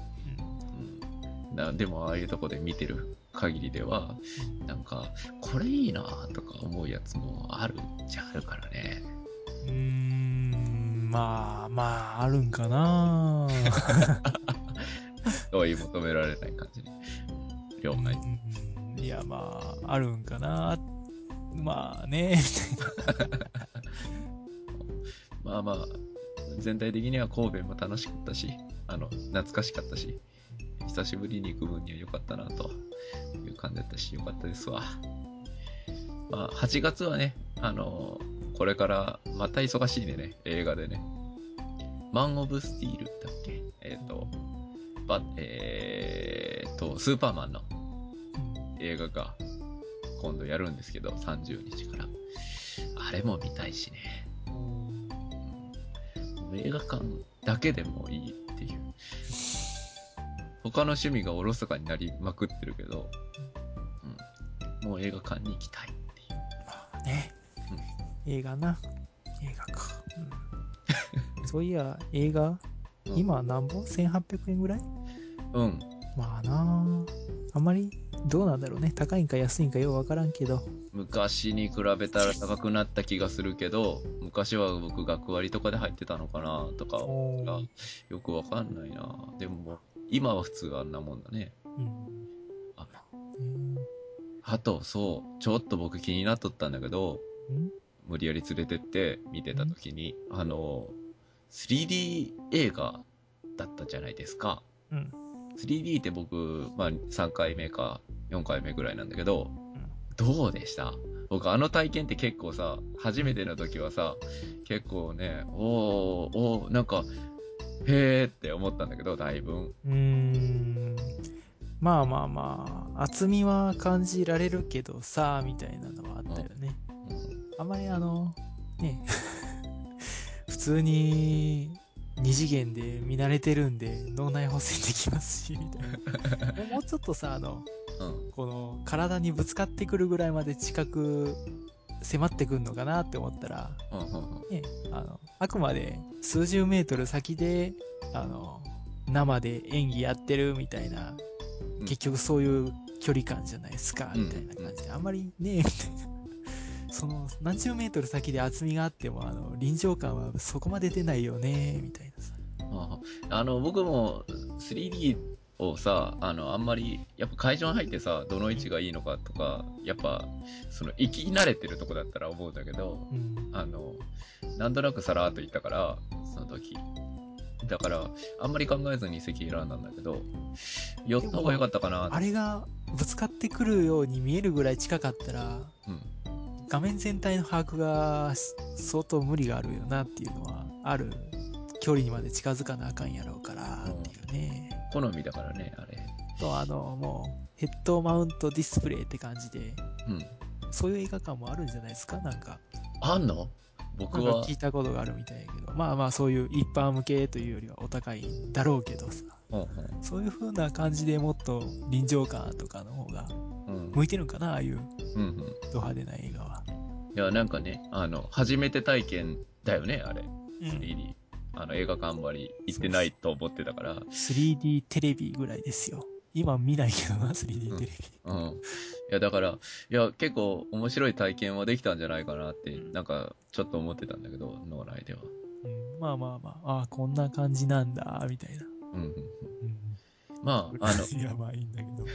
うん。なでも、ああいうとこで見てる限りでは、なんか、これいいなとか思うやつもあるじゃあるからね。うーん、まあ、まあ、あるんかな (laughs) 追い求められない感じね。了解。うんいや、まあ、あるんかなまあね、みたいな。まあまあ、全体的には神戸も楽しかったし、あの、懐かしかったし、久しぶりに行く分には良かったなという感じだったし、良かったですわ。まあ、8月はね、あのこれからまた忙しいんでね、映画でね。マン・オブ・スティールだっけ？えっ、と、ば、えー、と、スーパーマンの映画が今度やるんですけど、30日から。あれも見たいしね。映画館だけでもいいっていう。他の趣味がおろそかになりまくってるけど、うん、もう映画館に行きたいっていう。まあね、映画な。映画か。うん (laughs) そういや、映画、うん今何本 ?1800 円ぐらい？うん。まあなああんまり、どうなんだろうね。高いんか安いんかようわからんけど。昔に比べたら高くなった気がするけど、昔は僕学割とかで入ってたのかなとか、がよくわかんないな。でも、今は普通あんなもんだね。うん。あうんあと、そう、ちょっと僕気になっとったんだけど、ん？無理やり連れてって見てた時に、あの、3D 映画だったじゃないですか。うん。3D って僕、まあ3回目か4回目ぐらいなんだけど、どうでした？僕あの体験って結構さ、初めての時はさ、結構ね、おー、おー、なんか、へーって思ったんだけど、だいぶ。うーん。まあまあまあ、厚みは感じられるけどさ、みたいなのはあったよね。うんあんまりあの、ね、(laughs) 普通に二次元で見慣れてるんで脳内補正できますし、みたいな。(laughs) もうちょっとさ、あの、うん。この体にぶつかってくるぐらいまで近く迫ってくんのかなって思ったら、ね、あの、あくまで数十メートル先で、あの、生で演技やってるみたいな、うん。結局そういう距離感じゃないですか、うんみたいな感じで、あんまりね、みたいな。(laughs) その、何十メートル先で厚みがあっても、あの、臨場感はそこまで出ないよね、みたいなさ。ああの、僕も 3D をさ、あの、あんまり、やっぱ会場に入ってさ、どの位置がいいのかとか、やっぱ、その、行き慣れてるとこだったら思うんだけど、うん。あの、なんとなくさらーっと行ったから、その時。だから、あんまり考えずに席選んだんだけど、寄った方が良かったかなあれがぶつかってくるように見えるぐらい近かったら、うん。画面全体の把握がし相当無理があるよなっていうのはある距離にまで近づかなあかんやろうからっていうね。好みだからね、あれ。と、あの、もうヘッドマウントディスプレイって感じで、うん。そういう映画館もあるんじゃないですか？なんか。あんの？僕はなんか聞、いたことがあるみたいやけど。まあまあそういう一般向けというよりはお高いんだろうけどさ。うんそういう風な感じでもっと臨場感とかの方がうん。うん。向いてるんかなああいううんうん。ド派手な映画は。いや、なんかね、あの、初めて体験だよね、あれ。うん。3D。あの、映画館あんまり行ってないと思ってたから。3D テレビぐらいですよ。今見ないけどな、3D テレビ。うん。いや、だから、いや、結構面白い体験はできたんじゃないかなって、なんか、ちょっと思ってたんだけど、脳内では。うん、まあまあまあ、ああ、こんな感じなんだ、みたいな。うんうんうん。うん、まあ、あの、いや、まあいいんだけど。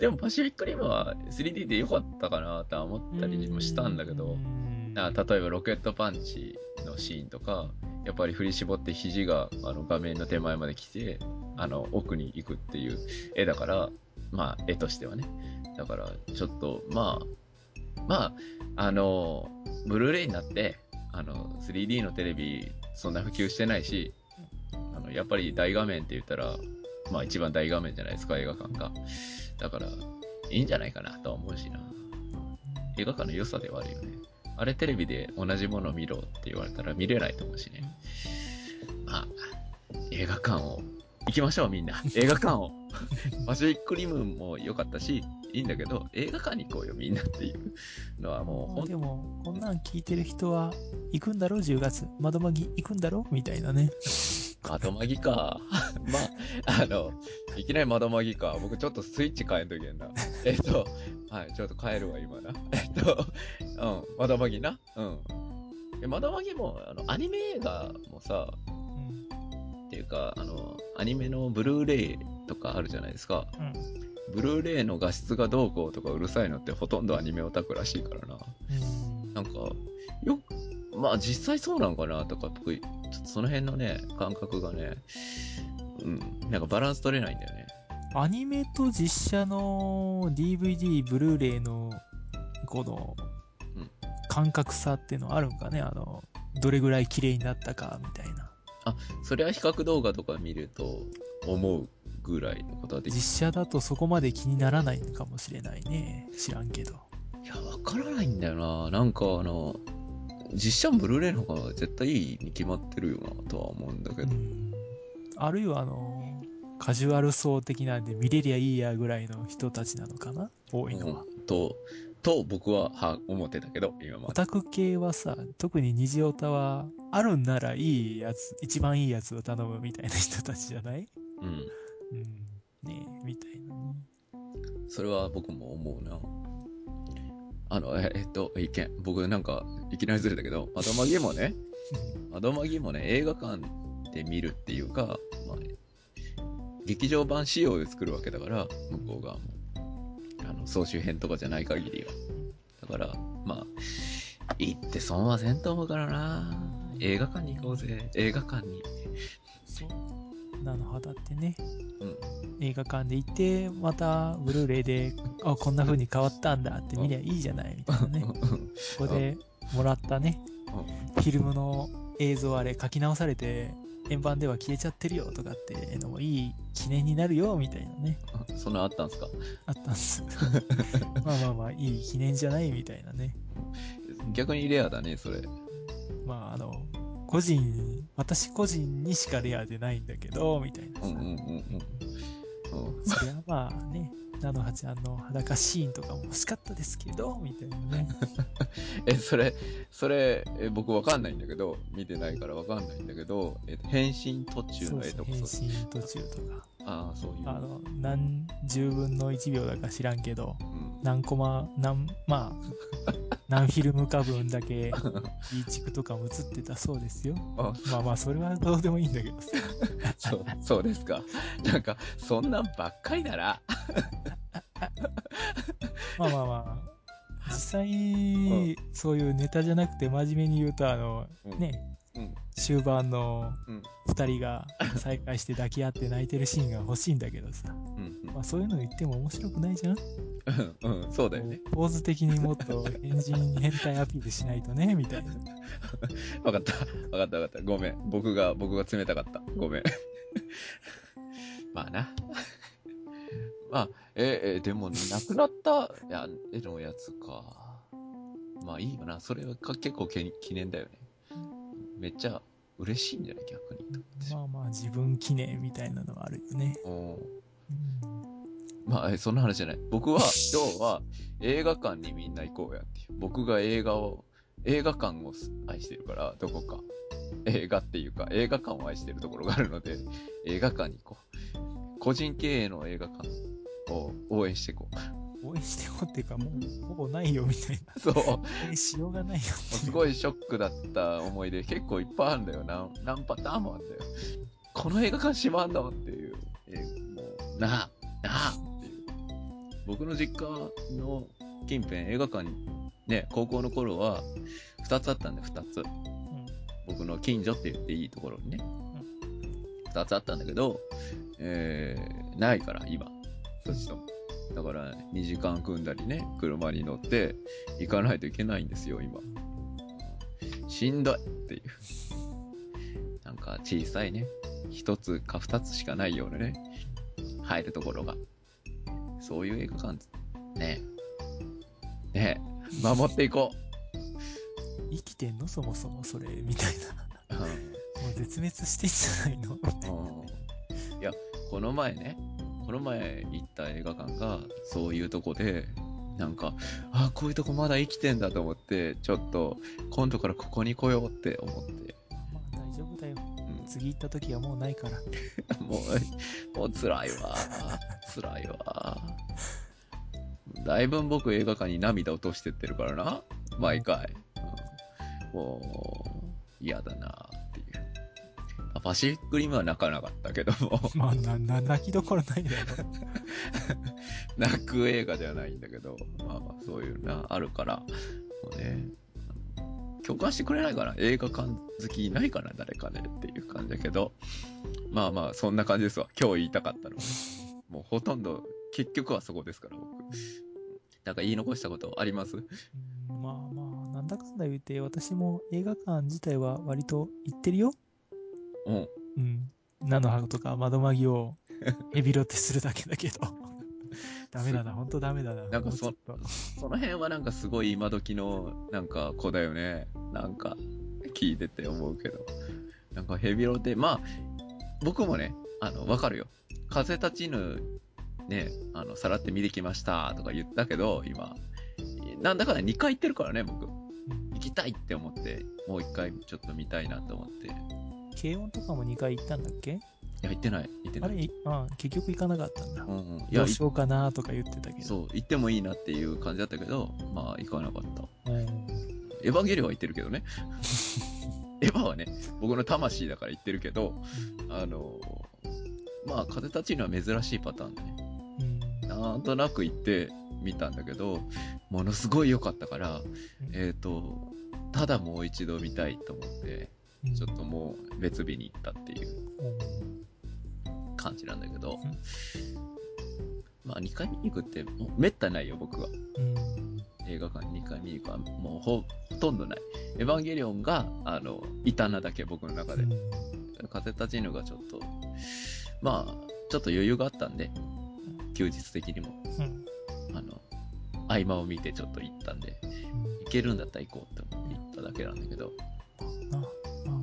でもパシフィックリムは 3D で良かったかなとは思ったりもしたんだけどう、んあ例えばロケットパンチのシーンとか、やっぱり振り絞って肘があの画面の手前まで来て、あの奥に行くっていう絵だから、まあ絵としてはね。だからちょっと、まあ、まあ、あの、ブルーレイになって、あの、3D のテレビそんな普及してないし、あの、やっぱり大画面って言ったら、まあ一番大画面じゃないですか、映画館が。だから、いいんじゃないかなとは思うしな。映画館の良さではあるよね。あれテレビで同じものを見ろって言われたら見れないと思うしね。まあ、映画館を、行きましょうみんな。映画館を。パシフィックリムも良かったし、いいんだけど、映画館に行こうよみんなっていうのはもうまあほんでも、こんなん聞いてる人は、行くんだろ ?10 月。窓まぎ行くんだろ？みたいなね。(laughs) 窓まぎか。(laughs) まあ、あの、いきなり窓まぎか。僕ちょっとスイッチ変えんといけんな。えっと、はい、ちょっと変えるわ、今な。(laughs) えっと、うん、窓まぎな。うん。え窓まぎも、あの、アニメ映画もさ、うん。っていうか、あの、アニメのブルーレイとかあるじゃないですか。うん。ブルーレイの画質がどうこうとかうるさいのってほとんどアニメオタクらしいからな。うんなんか、よく、まあ実際そうなんかなとか、僕、ちょっとその辺のね、感覚がね、うん、なんかバランス取れないんだよね。アニメと実写の DVD、ブルーレイの、このうん、感覚差っていうのはあるんかね？あの、どれぐらい綺麗になったか、みたいな。それは比較動画とか見ると思うぐらいのことはでき実写だとそこまで気にならないのかもしれないね。知らんけど。いや、わからないんだよな。なんかあの、実写もブルーレイの方が絶対いいに決まってるよなとは思うんだけど。うん。あるいはあの、カジュアル層的なんで見れりゃいいやぐらいの人たちなのかな？多いのは。うんと、と僕はは思ってたけど、今まで。オタク系はさ、特に虹オタは、あるんならいいやつ、一番いいやつを頼むみたいな人たちじゃない？うん。うん。ねえ、みたいなね。それは僕も思うな。あの、ええっと、意見。僕なんか、いきなりずれたけど、窓マギもね、窓マギもね、映画館で見るっていうか、まあ、劇場版仕様で作るわけだから、向こう側も。あの、総集編とかじゃない限りは。だから、まあ、行って損はせんと思うからな。映画館に行こうぜ。映画館に。そう。菜の葉だってね、うん。映画館で行って、また、ブルーレイで、あ、こんな風に変わったんだって見りゃいいじゃない、みたいなね。ここでもらったね、フィルムの映像あれ書き直されて、円盤では消えちゃってるよとかっていうのもいい記念になるよみたいなね、そんなんあったんすか？あったんです。(laughs) まあまあまあ、いい記念じゃないみたいなね。逆にレアだね、それ。まああの、個人、私個人にしかレアでないんだけど、みたいなさ。うんうんうんうん。うんそりゃまあね、菜の葉ちゃんの裸シーンとかも欲しかったですけど、みたいなね。(laughs) え、それ、それ、え僕わかんないんだけど、見てないからわかんないんだけど、え変身途中の絵とか変そう身途中とか。ああ、そういう。あの、何十分の1秒だか知らんけど、うん。何コマ、何、まあ、(laughs) 何フィルムか分だけ、ビーチクとかも映ってたそうですよ。あ、まあまあ、それはどうでもいいんだけどさ。(laughs) そう、そうですか。なんか、そんなんばっかりなら、まあまあまあ、(laughs) 実際、そういうネタじゃなくて真面目に言うと、あの、うんね、うん、終盤のうん、二人が再会して抱き合って泣いてるシーンが欲しいんだけどさ。うん、まあそういうの言っても面白くないじゃん？うん、うん、そうだよね。ポーズ的にもっと変人変態アピールしないとね、(laughs) みたいな。わかった。わかったわかった。ごめん。僕が、僕が冷たかった。ごめん。(laughs) まあな。(laughs) まあ、え、え、でも、亡くなったや絵のやつか。まあいいよな。それはか結構け記念だよね。めっちゃ嬉しいんじゃない？逆に。まあまあ自分記念みたいなのはあるよね。まあ、えそんな話じゃない。僕は、今日は映画館にみんな行こうやっていう。僕が映画を、映画館を愛してるから、どこか。映画っていうか、映画館を愛してるところがあるので、映画館に行こう。個人経営の映画館を応援していこう。応援してよっていうか、もうほぼないよみたいな。そう。しようがないよいすごいショックだった思い出、結構いっぱいあるんだよな。何パターンもあるんだよ。この映画館閉まんのっていう。えーもう、なあ、なあっていう。僕の実家の近辺映画館に、ね、高校の頃は、二つあったんだよ、二つ。うん僕の近所って言っていいところにね。二つあったんだけど、えー、ないから、今。そっちとも。だから、2時間組んだりね、車に乗って行かないといけないんですよ、今。しんどいっていう。なんか小さいね、一つか二つしかないようなね、入るところが。そういう映画館、ねね守っていこ生きてんのそもそもそれ、みたいな。う。もう絶滅してんじゃないの？うんいや、この前ね、この前行った映画館が、そういうとこで、なんか、あ、こういうとこまだ生きてんだと思って、ちょっと、今度からここに来ようって思って、まあ大丈夫だよ。うん次行った時はもうないから。(laughs) もう、もう辛いわ。辛いわ。だいぶ僕映画館に涙落としてってるからな。毎回。うんもう、嫌だなパシフィックリムは泣かなかったけども、(laughs) まあ、な、な、泣きどころないだろ。(laughs) 泣く映画ではないんだけど、まあまあそういうな、あるから、もうね、共感してくれないかな映画館好きいないかな誰かねっていう感じだけど、まあまあそんな感じですわ。今日言いたかったのは。もうほとんど、結局はそこですから、僕。なんか言い残したことあります？うんまあまあ、なんだかんだ言って、私も映画館自体は割と行ってるよ。うん。うん。菜の葉とか窓マギをヘビロテするだけだけど。(laughs) ダメだな、ほんとダメだな。なんかそその辺はなんかすごい今時のなんか子だよね。なんか聞いてて思うけど。なんかヘビロテ、まあ、僕もね、あの、わかるよ。風立ちぬ、ね、あの、さらって見てきましたとか言ったけど、今。なんだかんだ2回行ってるからね、僕。うん行きたいって思って、もう1回ちょっと見たいなと思って。い軽音とかも2回行ったんだっけ？や、行ってない。行ってない。あれ、いあ結局行かなかったんだう。んうん。いや、いどうしようかなとか言ってたけど。そう、行ってもいいなっていう感じだったけど、まあ、行かなかった。うん。エヴァンゲリオンは行ってるけどね。(laughs) エヴァはね、僕の魂だから行ってるけど、あの、まあ、風立ちぬは珍しいパターンでね。うん。なんとなく行ってみたんだけど、ものすごい良かったから、えっ、と、ただもう一度見たいと思って、うんちょっともう別日に行ったっていううん感じなんだけど、まあ2回見に行くってもうめったにないよ、僕は。うん。映画館に2回見に行くはもうほほとんどない。エヴァンゲリオンが、あの、異端なだけ、僕の中で。風立ちぬがちょっと、まあ、ちょっと余裕があったんで、休日的にも、うん。あの、合間を見てちょっと行ったんで、行けるんだったら行こうって思って行っただけなんだけど、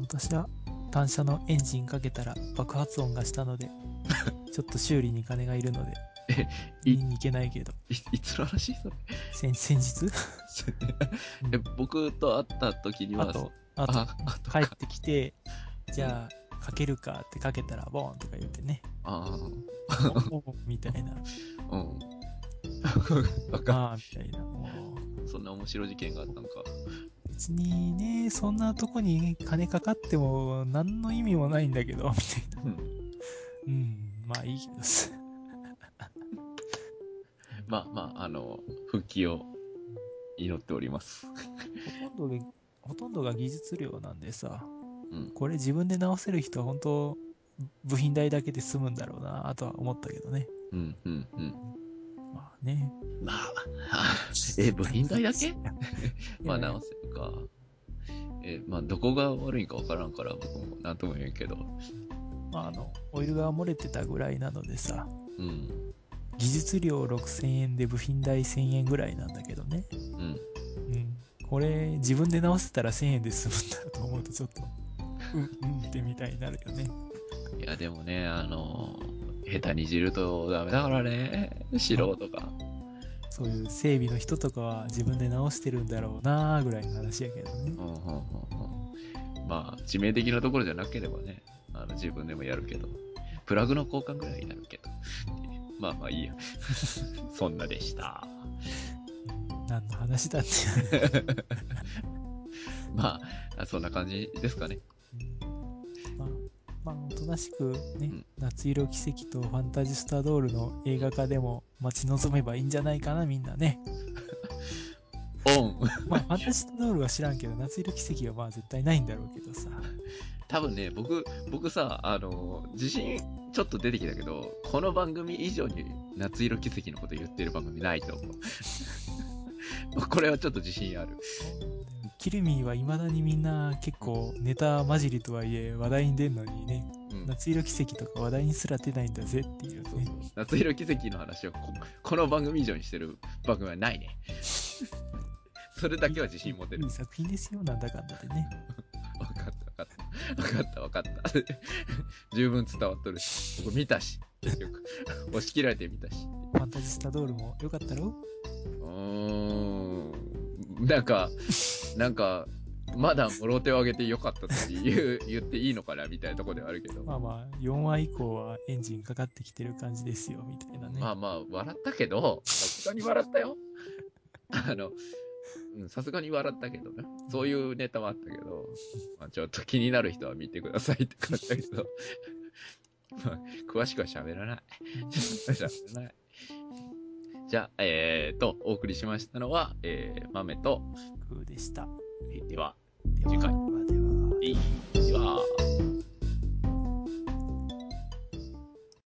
私は単車のエンジンかけたら爆発音がしたので、(laughs) ちょっと修理に金がいるので、えい見に行けないけど、いいつの話それ？先先日？(laughs) え僕と会った時には、あと、あと、あ、あと (laughs) 帰ってきて、じゃあ、かけるかってかけたら、ボーンとか言ってね、あおおみたいな、あ、うん。わかああ、みたいな、もう、んそんな面白い事件があったのか。別にね、そんなとこに金かかっても、何の意味もないんだけど、みたいな。うんうん、まあいいけどさ。(laughs) まあまあ、あの、復帰を祈っております。ほとんどが、ほとんどが技術量なんでさ、うん。これ自分で直せる人は本当、部品代だけで済むんだろうなとは思ったけどね。うん、うん、うん。まあね。まあ、あえ、部品代だけ？(laughs) まあ、直せるか。え、まあ、どこが悪いかわからんから、僕もなんとも言えんけど。まああの、オイルが漏れてたぐらいなのでさ、うん、技術料6000円で部品代1000円ぐらいなんだけどね。うん。うん。これ、自分で直せたら1000円で済むんだと思うとちょっと、うん、うんってみたいになるよね。いや、でもね、あの、下手にいじるとダメだからね。素人が。そういう整備の人とかは自分で直してるんだろうなぐらいの話やけどねう。ん、うん、うん、うん。まあ、致命的なところじゃなければね、あの、自分でもやるけど。プラグの交換ぐらいやるけど。まあまあいいや。(laughs) そんなでした。何の話だって。(laughs) まあ、そんな感じですかね。まあ、まあ、おとなしくね、うん夏色奇跡とファンタジスタドールの映画化でも待ち望めばいいんじゃないかな、みんなね。(laughs) オンまあ、ファンタジスタドールは知らんけど、夏色奇跡はまあ絶対ないんだろうけどさ。多分ね、僕、僕さ、あの、自信ちょっと出てきたけど、この番組以上に夏色奇跡のこと言ってる番組ないと思う。(laughs) これはちょっと自信ある。キルミーは未だにみんな結構ネタ混じりとはいえ話題に出んのにね、うん、夏色奇跡とか話題にすら出ないんだぜっていうね。夏色奇跡の話をここの番組以上にしてる番組はないね。(laughs) それだけは自信持てるいい。作品ですよ、なんだかんだでね。(laughs) わかったわかった。わかったわかった。十分伝わっとるし、僕見たし、結局。(laughs) 押し切られて見たし。ファンタジスタドールもよかったろ？うーん。なんか、(laughs) なんか、まだもろ手を挙げてよかったって言う言っていいのかなみたいなところではあるけど。まあまあ、4話以降はエンジンかかってきてる感じですよ、みたいなね。まあまあ、笑ったけど、さすがに笑ったよ。(laughs) あの、うんさすがに笑ったけどね。そういうネタはあったけど、まあ、ちょっと気になる人は見てくださいって感じだけど、まあ、(laughs) 詳しくは喋らない。(laughs) 喋らない。じゃあ、えーと、お送りしましたのは、えー、豆と、風でした。では、では次回ではでは。いい